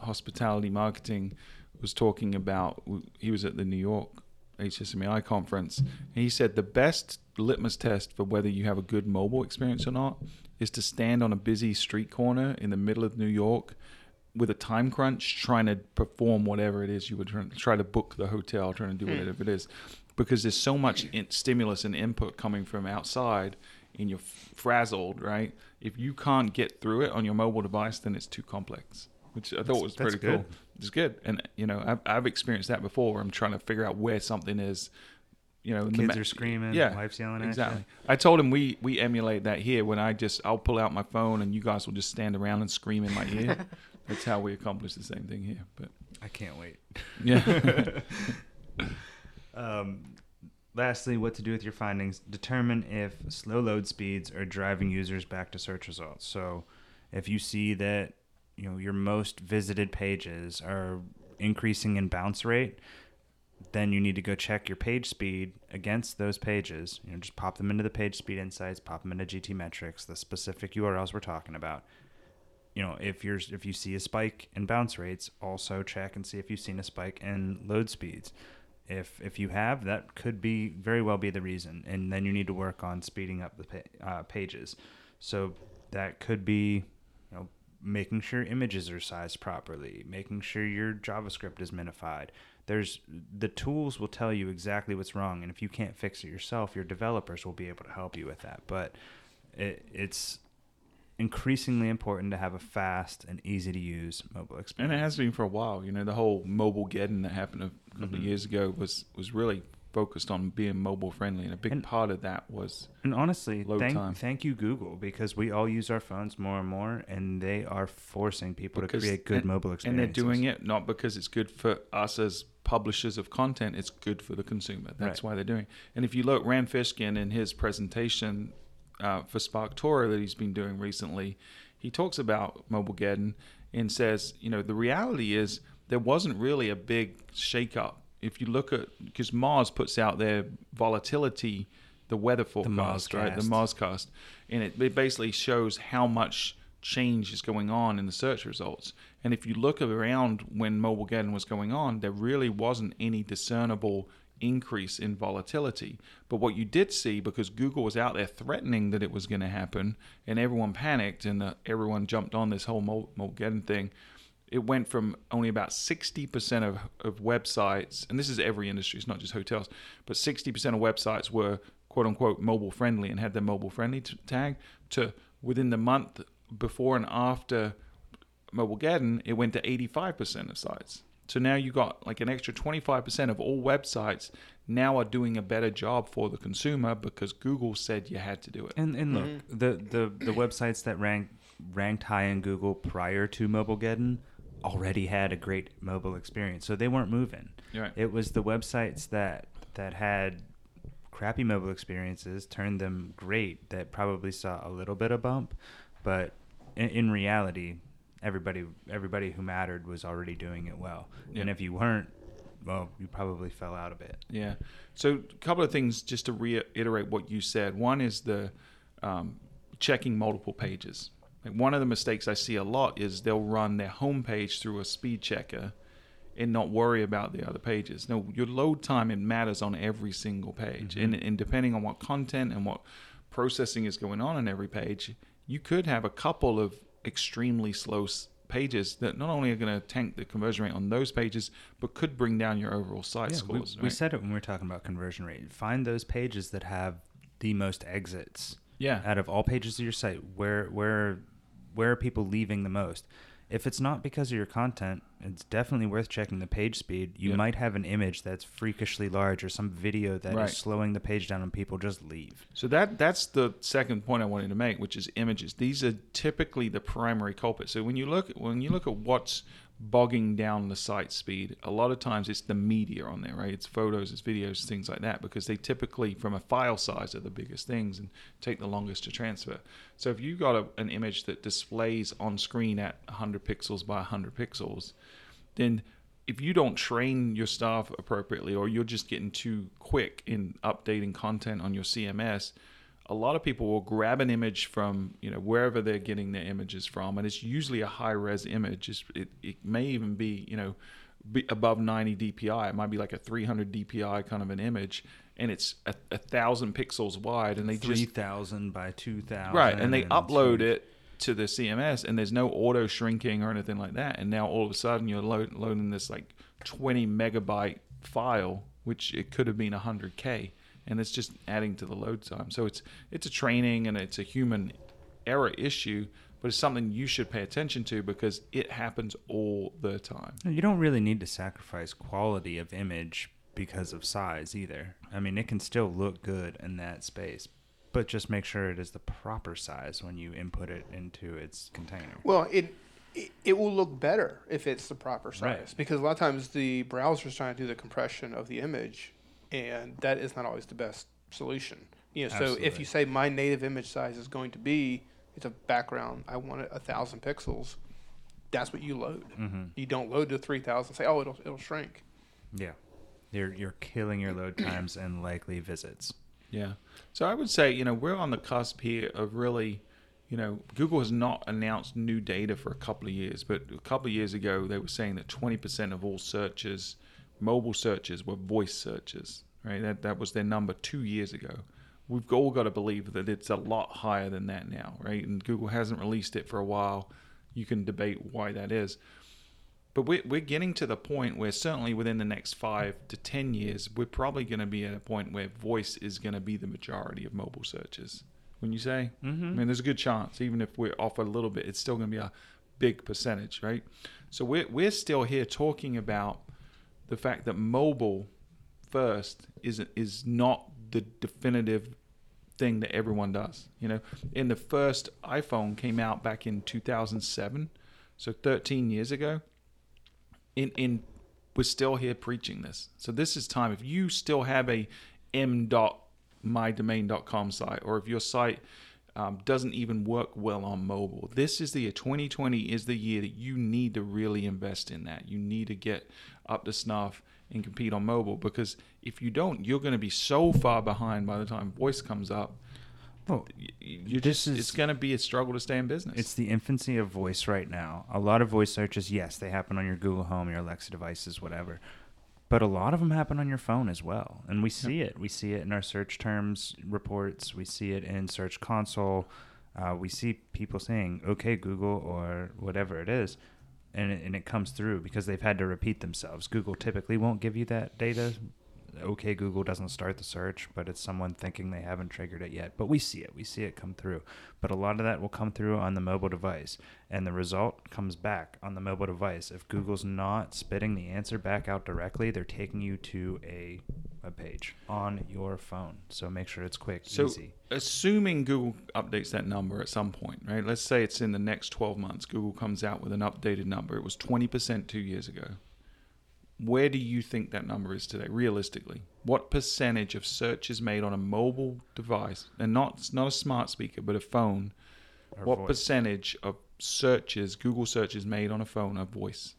hospitality marketing was talking about he was at the New York HSMAI conference, he said the best litmus test for whether you have a good mobile experience or not is to stand on a busy street corner in the middle of New York with a time crunch trying to perform whatever it is you would try to book the hotel, trying to do Hmm. whatever it is. Because there's so much in, stimulus and input coming from outside, and you're frazzled, right? If you can't get through it on your mobile device, then it's too complex, which I thought was That's pretty good. cool. It's good, and you know, I've, I've experienced that before. Where I'm trying to figure out where something is. You know, in the Kids ma- are screaming, Yeah, wife's yelling at exactly. you. I told him we we emulate that here. When I just I'll pull out my phone and you guys will just stand around and scream in my ear. (laughs) That's how we accomplish the same thing here. But I can't wait. yeah, (laughs) Um, lastly, what to do with your findings. Determine if slow load speeds are driving users back to search results. So, if you see that you know your most visited pages are increasing in bounce rate, then you need to go check your page speed against those pages. You know, just pop them into the page speed insights, pop them into GTmetrix, the specific URLs we're talking about. You know, if you're if you see a spike in bounce rates, also check and see if you've seen a spike in load speeds. If if you have, that could be very well be the reason, and then you need to work on speeding up the pa- uh, pages. So that could be, you know, making sure images are sized properly, making sure your JavaScript is minified. There's the tools will tell you exactly what's wrong, and if you can't fix it yourself, your developers will be able to help you with that. But it, it's increasingly important to have a fast and easy to use mobile experience. and it has been for a while. You know, the whole Mobilegeddon that happened a couple of Mhm. years ago was was really focused on being mobile friendly, and a big And- part of that was And honestly, thank time. thank you Google because we all use our phones more and more, and they are forcing people Because- to create good and- mobile experiences. and they're doing it not because it's good for us as publishers of content it's good for the consumer that's Right. why they're doing it and if you look rand fishkin in his presentation uh, for SparkToro that he's been doing recently he talks about Mobile mobilegeddon and says you know the reality is there wasn't really a big shakeup if you look at because Moz puts out their volatility the weather forecast right the MozCast. MozCast and it, it basically shows how much change is going on in the search results. And if you look around when Mobile Mobilegeddon was going on, there really wasn't any discernible increase in volatility. But what you did see, because Google was out there threatening that it was going to happen, and everyone panicked and uh, everyone jumped on this whole Mo- Mobilegeddon thing, it went from only about 60% of, of websites, and this is every industry, it's not just hotels, but 60% of websites were quote unquote mobile friendly and had their mobile friendly t- tag to within the month before and after Mobile Mobilegeddon, it went to 85% of sites. So now you got like an extra 25% of all websites now are doing a better job for the consumer because Google said you had to do it. And and look, mm-hmm. the, the the websites that ranked ranked high in Google prior to Mobilegeddon already had a great mobile experience, so they weren't moving. Right. It was the websites that that had crappy mobile experiences turned them great that probably saw a little bit of bump, but in, in reality, everybody everybody who mattered was already doing it well. And if you weren't, well, you probably fell out a bit. Yeah. So a couple of things just to reiterate what you said. One is the um, checking multiple pages. Like one of the mistakes I see a lot is they'll run their homepage through a speed checker and not worry about the other pages. No, your load time it matters on every single page, and, and depending on what content and what processing is going on on every page, you could have a couple of extremely slow pages that not only are going to tank the conversion rate on those pages, but could bring down your overall site Yeah, scores. we right? said it when we were talking about conversion rate. Find those pages that have the most exits. Yeah. Out of all pages of your site, where where where are people leaving the most? If it's not because of your content, it's definitely worth checking the page speed. You Yeah. might have an image that's freakishly large or some video that is Right. slowing the page down and people just leave. So that that's the second point I wanted to make, which is images. These are typically the primary culprit. So when you look when you look at what's bogging down the site speed, a lot of times it's the media on there, right? It's photos, it's videos, things like that, because they typically from a file size are the biggest things and take the longest to transfer. So if you've got a, an image that displays on screen at 100 pixels by 100 pixels, then if you don't train your staff appropriately or you're just getting too quick in updating content on your CMS, a lot of people will grab an image from you know wherever they're getting their images from, and it's usually a high res image. It's, it it may even be you know be above 90 DPI. It might be like a 300 DPI kind of an image, and it's a, a thousand pixels wide, and they Three just thousand by two thousand. right and they upload it to the cms and there's no auto shrinking or anything like that and now all of a sudden you're load, loading this like 20 megabyte file which it could have been 100k and it's just adding to the load time so it's it's a training and it's a human error issue but it's something you should pay attention to because it happens all the time You don't really need to sacrifice quality of image because of size either. I mean, it can still look good in that space, but just make sure it is the proper size when you input it into its container. Well, it, it it will look better if it's the proper size Right. because a lot of times the browser is trying to do the compression of the image, and that is not always the best solution. You know, so if you say my native image size is going to be it's a background, I want it a thousand pixels. That's what you load. Mm-hmm. You don't load to three thousand. Say, oh, it'll it'll shrink. Yeah. You're, you're killing your load times and likely visits. Yeah. So I would say, you know, we're on the cusp here of really, you know, Google has not announced new data for a couple of years, but a couple of years ago they were saying that 20% of all searches, mobile searches, were voice searches, right? That that was their number 2 years ago. We've all got to believe that it's a lot higher than that now, right? And Google hasn't released it for a while. You can debate why that is. But we're, we're getting to the point where certainly within the next five to 10 years, we're probably going to be at a point where voice is going to be the majority of mobile searches. When you say, Mm-hmm. I mean, there's a good chance, even if we're off a little bit, it's still going to be a big percentage, right? So we're, we're still here talking about the fact that mobile first is, is not the definitive thing that everyone does. You know, in the first iPhone came out back in 2007, so 13 years ago. In in we're still here preaching this. So this is time. If you still have a m.mydomain.com site, or if your site um, doesn't even work well on mobile, this is the year 2020 is the year that you need to really invest in that. You need to get up to snuff and compete on mobile because if you don't, you're going to be so far behind by the time voice comes up. Y- You just is- it's going to be a struggle to stay in business. It's the infancy of voice right now. A lot of voice searches, yes, they happen on your Google Home, your Alexa devices, whatever. But a lot of them happen on your phone as well. And we see it. We see it in our search terms reports. We see it in Search Console. Uh, we see people saying, okay, Google, or whatever it is. And it, and it comes through because they've had to repeat themselves. Google typically won't give you that data. Okay, Google doesn't start the search, but it's someone thinking they haven't triggered it yet. But we see it. We see it come through. But a lot of that will come through on the mobile device. And the result comes back on the mobile device. If Google's not spitting the answer back out directly, they're taking you to a web page on your phone. So make sure it's quick, So, easy. assuming Google updates that number at some point, right? Let's say it's in the next 12 months. Google comes out with an updated number. It was 20% two years ago. Where do you think that number is today, realistically? What percentage of searches made on a mobile device, and not not a smart speaker, but a phone? Or what voice. percentage of searches, Google searches made on a phone, are voice?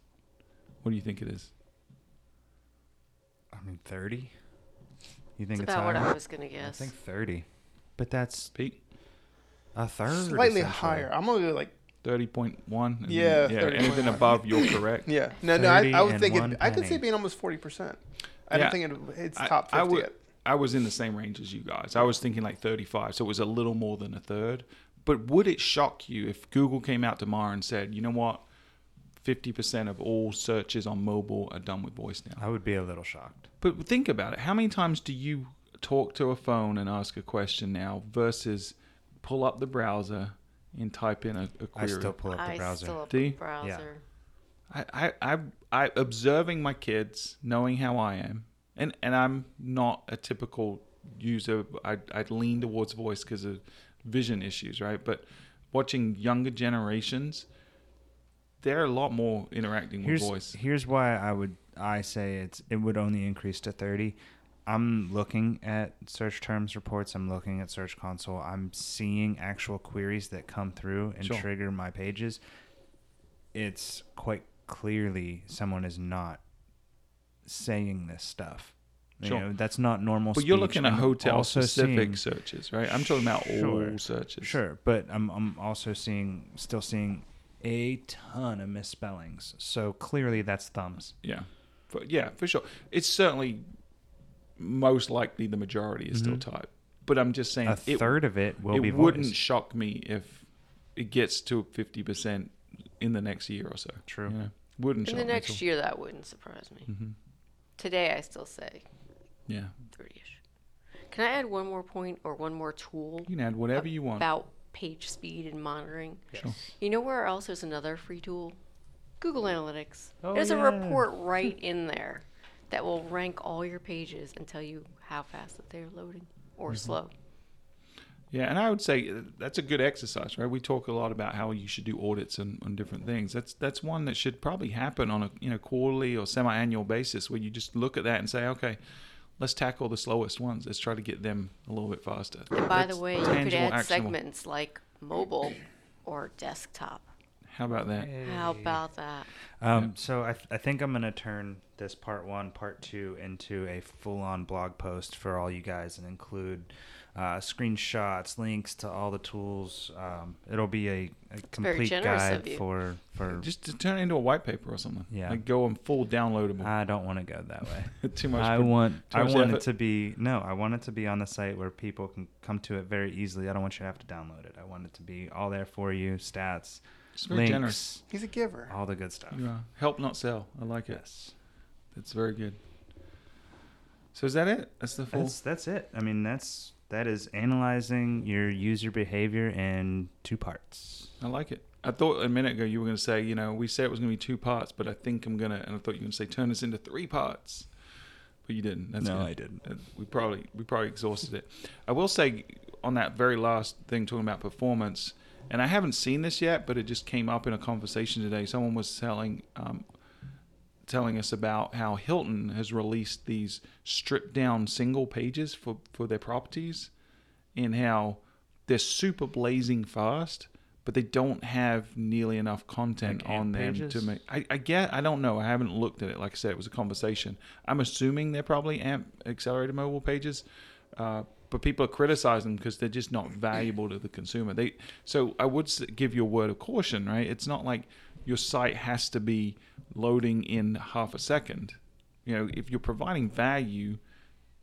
What do you think it is? I mean, 30? You think It's it's about what? I was gonna guess. I think 30. But that's Pete, a third. Slightly higher. I'm gonna go like 30.1? Yeah, then- yeah. 30.1. Anything above, you're (laughs) correct. yeah. No, no. I, I would think it, I could see it being almost forty percent. I Yeah. don't think it, it's I- top I fifty would- yet. I was in the same range as you guys. I was thinking like 35, so it was a little more than a third. But would it shock you if Google came out tomorrow and said, you know what, 50% of all searches on mobile are done with voice now? I would be a little shocked. But think about it. How many times do you talk to a phone and ask a question now versus pull up the browser and type in a, a I query. I still pull up the I browser. still have Do you? a browser. I, I, I, I observing my kids, knowing how I am, and and I'm not a typical user. I I lean towards voice because of vision issues, right? But watching younger generations, they're a lot more interacting with here's voice. here's why I would I say it's it would only increase to 30. I'm looking at search terms reports. I'm looking at Search Console. I'm seeing actual queries that come through and Sure. trigger my pages. It's quite clearly someone is not saying this stuff. You Sure. know, that's not normal. But you're looking at I'm hotel specific seeing- searches, right? I'm talking about Sure. all searches. Sure, but I'm I'm also seeing still seeing a ton of misspellings. So clearly that's thumbs. Yeah, for, yeah, for sure. It's certainly most likely the majority is still Mhm. type. But I'm just saying A it, third of it will it be It wouldn't voice. shock me if it gets to 50% in the next year or so. True. You know? Wouldn't In shock the me. next year, that wouldn't surprise me. hmm Today, I still say Yeah. 30ish. Can I add one more point or one more tool You can add whatever you want. about page speed and monitoring? Sure. You know where else there's another free tool? Google Analytics. Oh, there's a report (laughs) right in there that will rank all your pages and tell you how fast that they're loading or Mm-hmm. slow. Yeah, and I would say uh, that's a good exercise, right? We talk a lot about how you should do audits and on different things. That's that's one that should probably happen on a you know quarterly or semi-annual basis, where you just look at that and say, okay, let's tackle the slowest ones. Let's try to get them a little bit faster. And by That's the way, you could add actionable. segments like mobile or desktop. How about that? How about that? Um, so I, th- I think I'm gonna turn this part one, part two into a full-on blog post for all you guys, and include uh, screenshots, links to all the tools. Um, it'll be a, a complete generous guide you. for for. Just to turn it into a white paper or something. Yeah. Like go on full downloadable. I don't want to go that way. (laughs) Too much. I pro- want too I much want effort. it to be no, I want it to be on the site where people can come to it very easily. I don't want you to have to download it. I want it to be all there for you, stats, It's very links, generous. He's a giver. all the good stuff. You are. Help not sell. I like it. Yes. That's very good. So is that it? That's the full. That's that's it. I mean, that's that is analyzing your user behavior in two parts. I like it. I thought a minute ago you were going to say, you know, we said it was going to be two parts, but I think I'm going to, and I thought you were going to say turn this into three parts, but you didn't. That's No, good. I didn't. Uh, We probably we probably exhausted it. I will say on that very last thing talking about performance, and I haven't seen this yet, but it just came up in a conversation today. Someone was telling um, telling us about how Hilton has released these stripped down single pages for for their properties, and how they're super blazing fast, but they don't have nearly enough content Like on them pages? to make. I, I get. I don't know. I haven't looked at it. Like I said, it was a conversation. I'm assuming they're probably AMP accelerated mobile pages, uh, but people are criticizing them because they're just not mm. valuable to the consumer. They. So I would give you a word of caution, right? It's not like your site has to be loading in half a second. You know, if you're providing value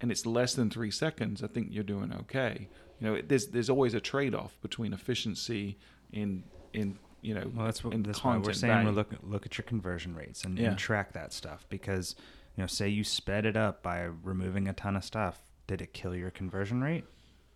and it's less than three seconds, I think you're doing okay. You know, there's there's always a trade-off between efficiency in in you know Well, that's what that's why we're saying value. we're look look at your conversion rates and, Yeah. and track that stuff because you know, say you sped it up by removing a ton of stuff, did it kill your conversion rate?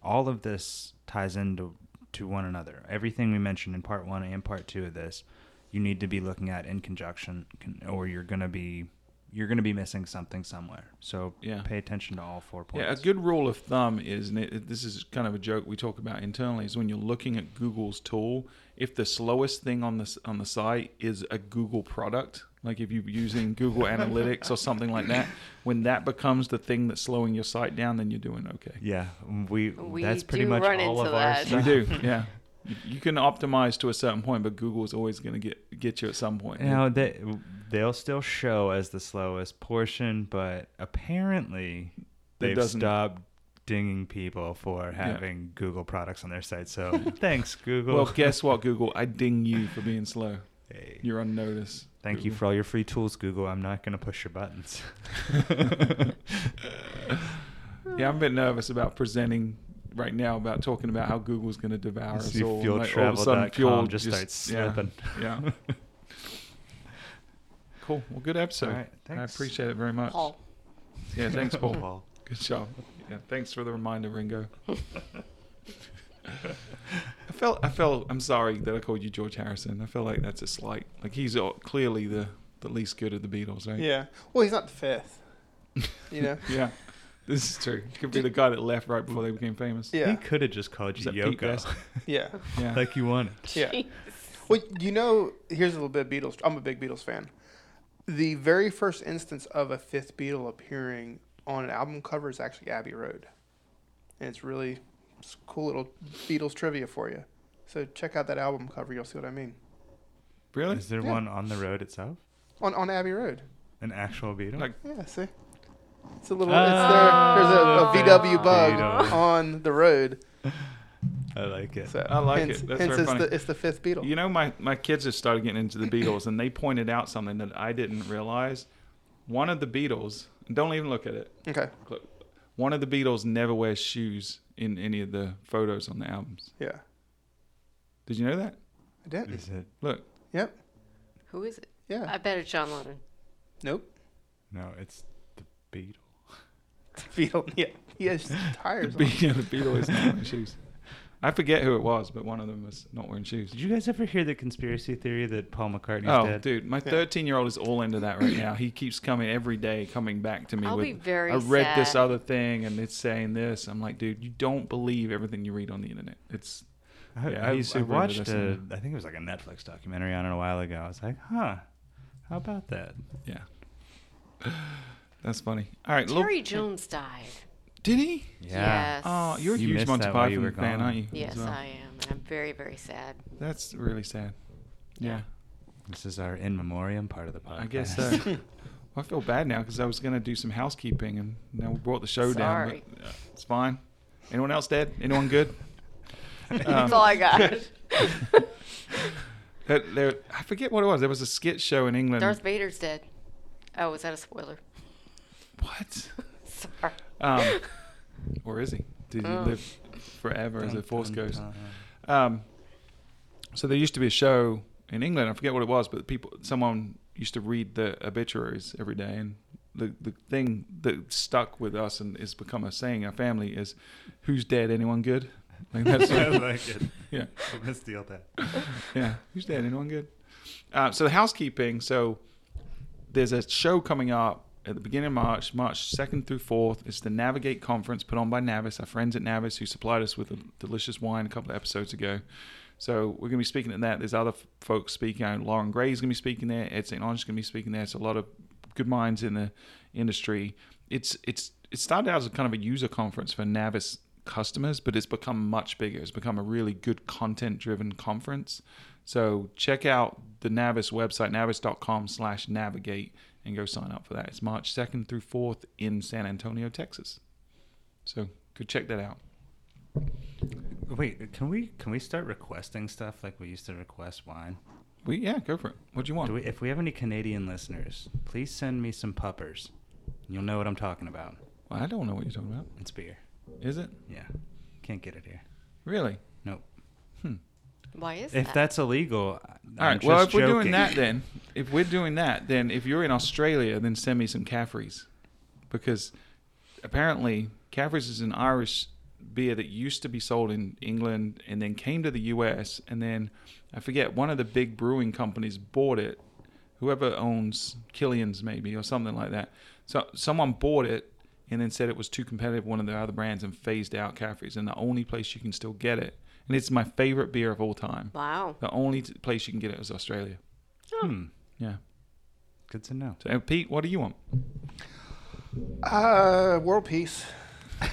All of this ties into to one another. Everything we mentioned in part one and part two of this, you need to be looking at in conjunction, or you're gonna be you're gonna be missing something somewhere. So Yeah. pay attention to all four points. Yeah, a good rule of thumb is, and it, this is kind of a joke we talk about internally, is when you're looking at Google's tool, if the slowest thing on this on the site is a Google product, like if you're using Google (laughs) Analytics or something like that, when that becomes the thing that's slowing your site down, then you're doing okay. Yeah, um, we, We that's pretty much run all into of our that. stuff. You do, yeah. (laughs) You- You can optimize to a certain point, but Google's always going to get get you at some point. Now they they'll still show as the slowest portion, but apparently they've stopped dinging people for having Google products on their site. So (laughs) thanks, Google. Well, guess what, Google? I ding you for being slow. Hey, You're on notice. Thank you for all your free tools, Google. I'm not going to push your buttons. (laughs) Yeah, I'm a bit nervous about presenting right now about talking about how Google's going to devour us See all. Like, all of a sudden, fuel just starts slipping. Yeah. (laughs) cool. Well, good episode. All right, I appreciate it very much. Paul. Yeah, thanks, Paul. Paul. Good job. Yeah, thanks for the reminder, Ringo. (laughs) felt I felt I'm sorry that I called you George Harrison. I feel like that's a slight. Like he's uh, clearly the the least good of the Beatles, right? Yeah. Well, he's not the fifth. (laughs) You know. Yeah. This is true. He could be the guy that left right before they became famous. Yeah. He could have just called you that Pete Yoko, Best? (laughs) Yeah. Yeah. like you wanted. Yeah. Jeez. Well, you know, here's a little bit of Beatles. I'm a big Beatles fan. The very first instance of a fifth Beatle appearing on an album cover is actually Abbey Road, and it's really it's cool little Beatles trivia for you. So check out that album cover. You'll see what I mean. really? Is there Yeah. one on the road itself? On on Abbey Road. An actual Beetle? Like Yeah. See. It's a little. it's there. There's a, a Ah, VW bug Beetle. on the road. (laughs) I like it. So I like hence, it. That's hence very it's funny. the it's the fifth Beatle. You know, my, my kids have started getting into the Beatles, and they pointed out something that I didn't realize. One of the Beatles, don't even look at it. okay. Look, one of the Beatles never wears shoes in any of the photos on the albums. Yeah. Did you know that? I did. Is it? Look, Yep. Who is it? Yeah. I bet it's John Lennon. nope. No, it's the Beetle. (laughs) Beetle. Yeah. He has the, tires. on. Be- (laughs) yeah, the Beatle is not wearing shoes. I forget who it was, but one of them was not wearing shoes. Did you guys ever hear the conspiracy theory that Paul McCartney's Oh, dead? dude, my 13 year old is all into that right now. He keeps coming every day, coming back to me I'll with. be very I read this other thing and it's saying this. I'm like, dude, you don't believe everything you read on the internet. It's I, Yeah, I, he's I super into watched this a, and- I think it was like a Netflix documentary on it a while ago. I was like, huh, how about that? yeah. That's funny. All right, look, Terry Jones died. did he? Yes. Oh, you're a You huge missed Monty that you Python were fan, gone. aren't you? Yes, well? I am, and I'm very, very sad. That's really sad. Yeah, This is our in memoriam part of the podcast. I guess so. (laughs) Well, I feel bad now because I was going to do some housekeeping and now we brought the show down. Sorry. But, uh, it's fine. Anyone else dead? Anyone good? (laughs) That's all I got. (laughs) There, there, I forget what it was. There was a skit show in England. Darth Vader's dead. Oh, is that a spoiler? What? (laughs) Sorry. Um, or is he? Did he Oh. live forever as a force dun, ghost? dun. Um, so there used to be a show in England. I forget what it was, but people, someone used to read the obituaries every day, and the the thing that stuck with us and has become a saying in our family is, "Who's dead? Anyone good?" Like that's (laughs) I like it. (laughs) yeah. I'm gonna steal that. Yeah. Who's dead? Anyone good? Uh, so the housekeeping. So there's a show coming up at the beginning of March, March 2nd through 4th. It's the Navigate Conference put on by Navis, our friends at Navis who supplied us with a delicious wine a couple of episodes ago. So we're going to be speaking at that. There's other f- folks speaking. Uh, Loren is going to be speaking there. Ed St. Onge is going to be speaking there. It's a lot of good minds in the industry. It's it's it started out as a kind of a user conference for Navis customers, but it's become much bigger. It's become a really good content driven conference. So check out the Navis website, navis.com slash navigate, and go sign up for that. It's March 2nd through 4th in San Antonio, Texas. So go check that out. Wait, can we can we start requesting stuff like we used to request wine? We, yeah, go for it. What do you want? Do we, if we have any Canadian listeners, please send me some puppers. You'll know what I'm talking about. Well, I don't know what you're talking about. It's beer. Is it? Yeah, can't get it here. Really? Nope. Hmm. Why is it? If that? that's illegal, I'm All right. just Well, if we're doing that, then (laughs) if we're doing that, then if you're in Australia, then send me some Caffrey's, because apparently Caffrey's is an Irish beer that used to be sold in England and then came to the U.S. and then I forget one of the big brewing companies bought it. Whoever owns Killian's maybe or something like that. So someone bought it and then said it was too competitive with one of the other brands and phased out Caffrey's. And the only place you can still get it, and it's my favorite beer of all time. wow. The only t- place you can get it is Australia. Hmm. Yeah. Good to know. So, uh, Pete, what do you want? Uh, world peace. (laughs)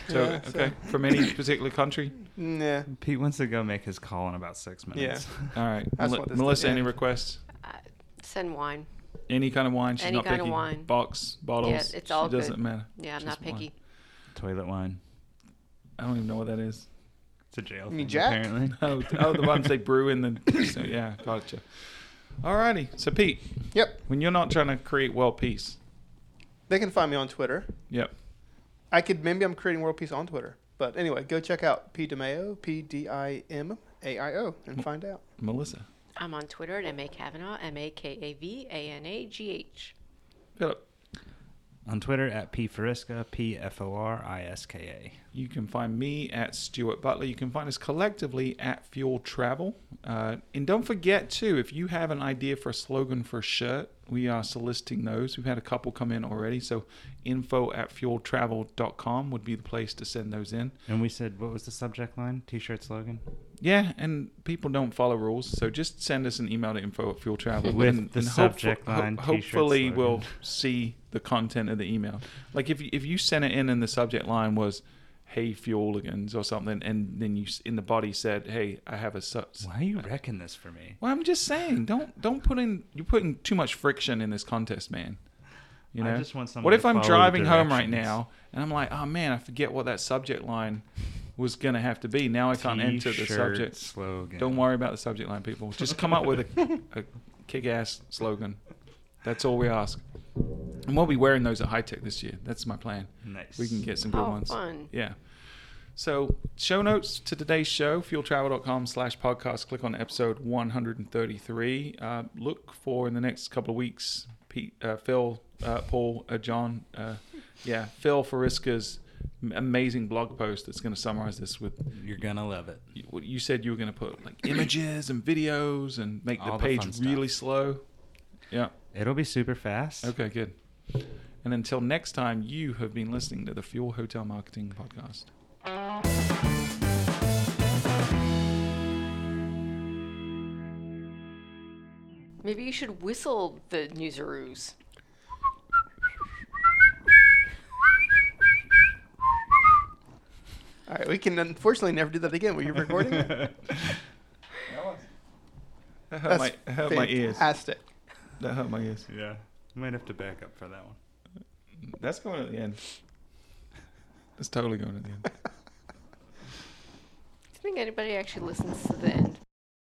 So, Yeah, so- okay, from any particular country? Yeah. Pete wants to go make his call in about six minutes. Yeah. All right. That's Mel- what this- Melissa, yeah. any requests? Uh, send wine. Any kind of wine? She's Any not kind of wine. Box, bottles. Yeah, it's all She doesn't matter. Yeah, I'm Just not picky. Toilet wine. I don't even know what that is. It's a jail. You mean thing, Jack? Apparently. (laughs) Oh, oh, the ones they brew in the. (coughs) So, yeah, gotcha. Alrighty. So, Pete, Yep. when you're not trying to create world peace, They can find me on Twitter. yep. I could maybe I'm creating world peace on Twitter. But anyway, go check out P DiMaio, P D I M A I O, and find out. Melissa, I'm on Twitter at M A Kavanagh, M A K A V A N A G H. Philip. On Twitter at P Foriska, P F O R I S K A. You can find me at Stuart Butler. You can find us collectively at Fuel Travel. Uh, and don't forget, too, if you have an idea for a slogan for a shirt, we are soliciting those. We've had a couple come in already. So info at fueltravel.com would be the place to send those in. And we said, what was the subject line? T shirt slogan? Yeah, and people don't follow rules, so just send us an email to info at fuel travel With the subject hopeful- line, ho- t-shirt hopefully slogan. we'll see the content of the email. Like if if you sent it in and the subject line was "Hey Fueligans" or something, and then you in the body said, "Hey, I have a," su- Why are you wrecking this for me? well, I'm just saying, don't don't put in you're putting too much friction in this contest, man. You I know, just want what if I'm driving home right now and I'm like, oh man, I forget what that subject line was gonna have to be. Now I can't enter the subject. slogan. Don't worry about the subject line, people. Just come up with a, a kick-ass slogan. That's all we ask. And we'll be wearing those at HITEC this year. That's my plan. Nice. We can get some good Oh, ones. fun. Yeah. So show notes to today's show, fueltravel.com slash podcast. Click on episode 133. Uh, look for in the next couple of weeks, Pete, uh, Phil, uh, Paul, uh, John, uh, yeah, Phil Fariska's amazing blog post that's going to summarize this with You're gonna love it. you, you said you were going to put like images and videos and make the All the page fun stuff. really slow. Yeah. It'll be super fast. Okay, good. And until next time, you have been listening to the Fuel Hotel Marketing Podcast. Maybe you should whistle the newsaroos. All right, we can unfortunately never do that again. Were you recording? (laughs) (laughs) That hurt, my, that hurt my ears. Fantastic. That hurt my ears. Yeah. You might have to back up for that one. That's going at the end. That's totally going at the end. (laughs) Do you think anybody actually listens to the end?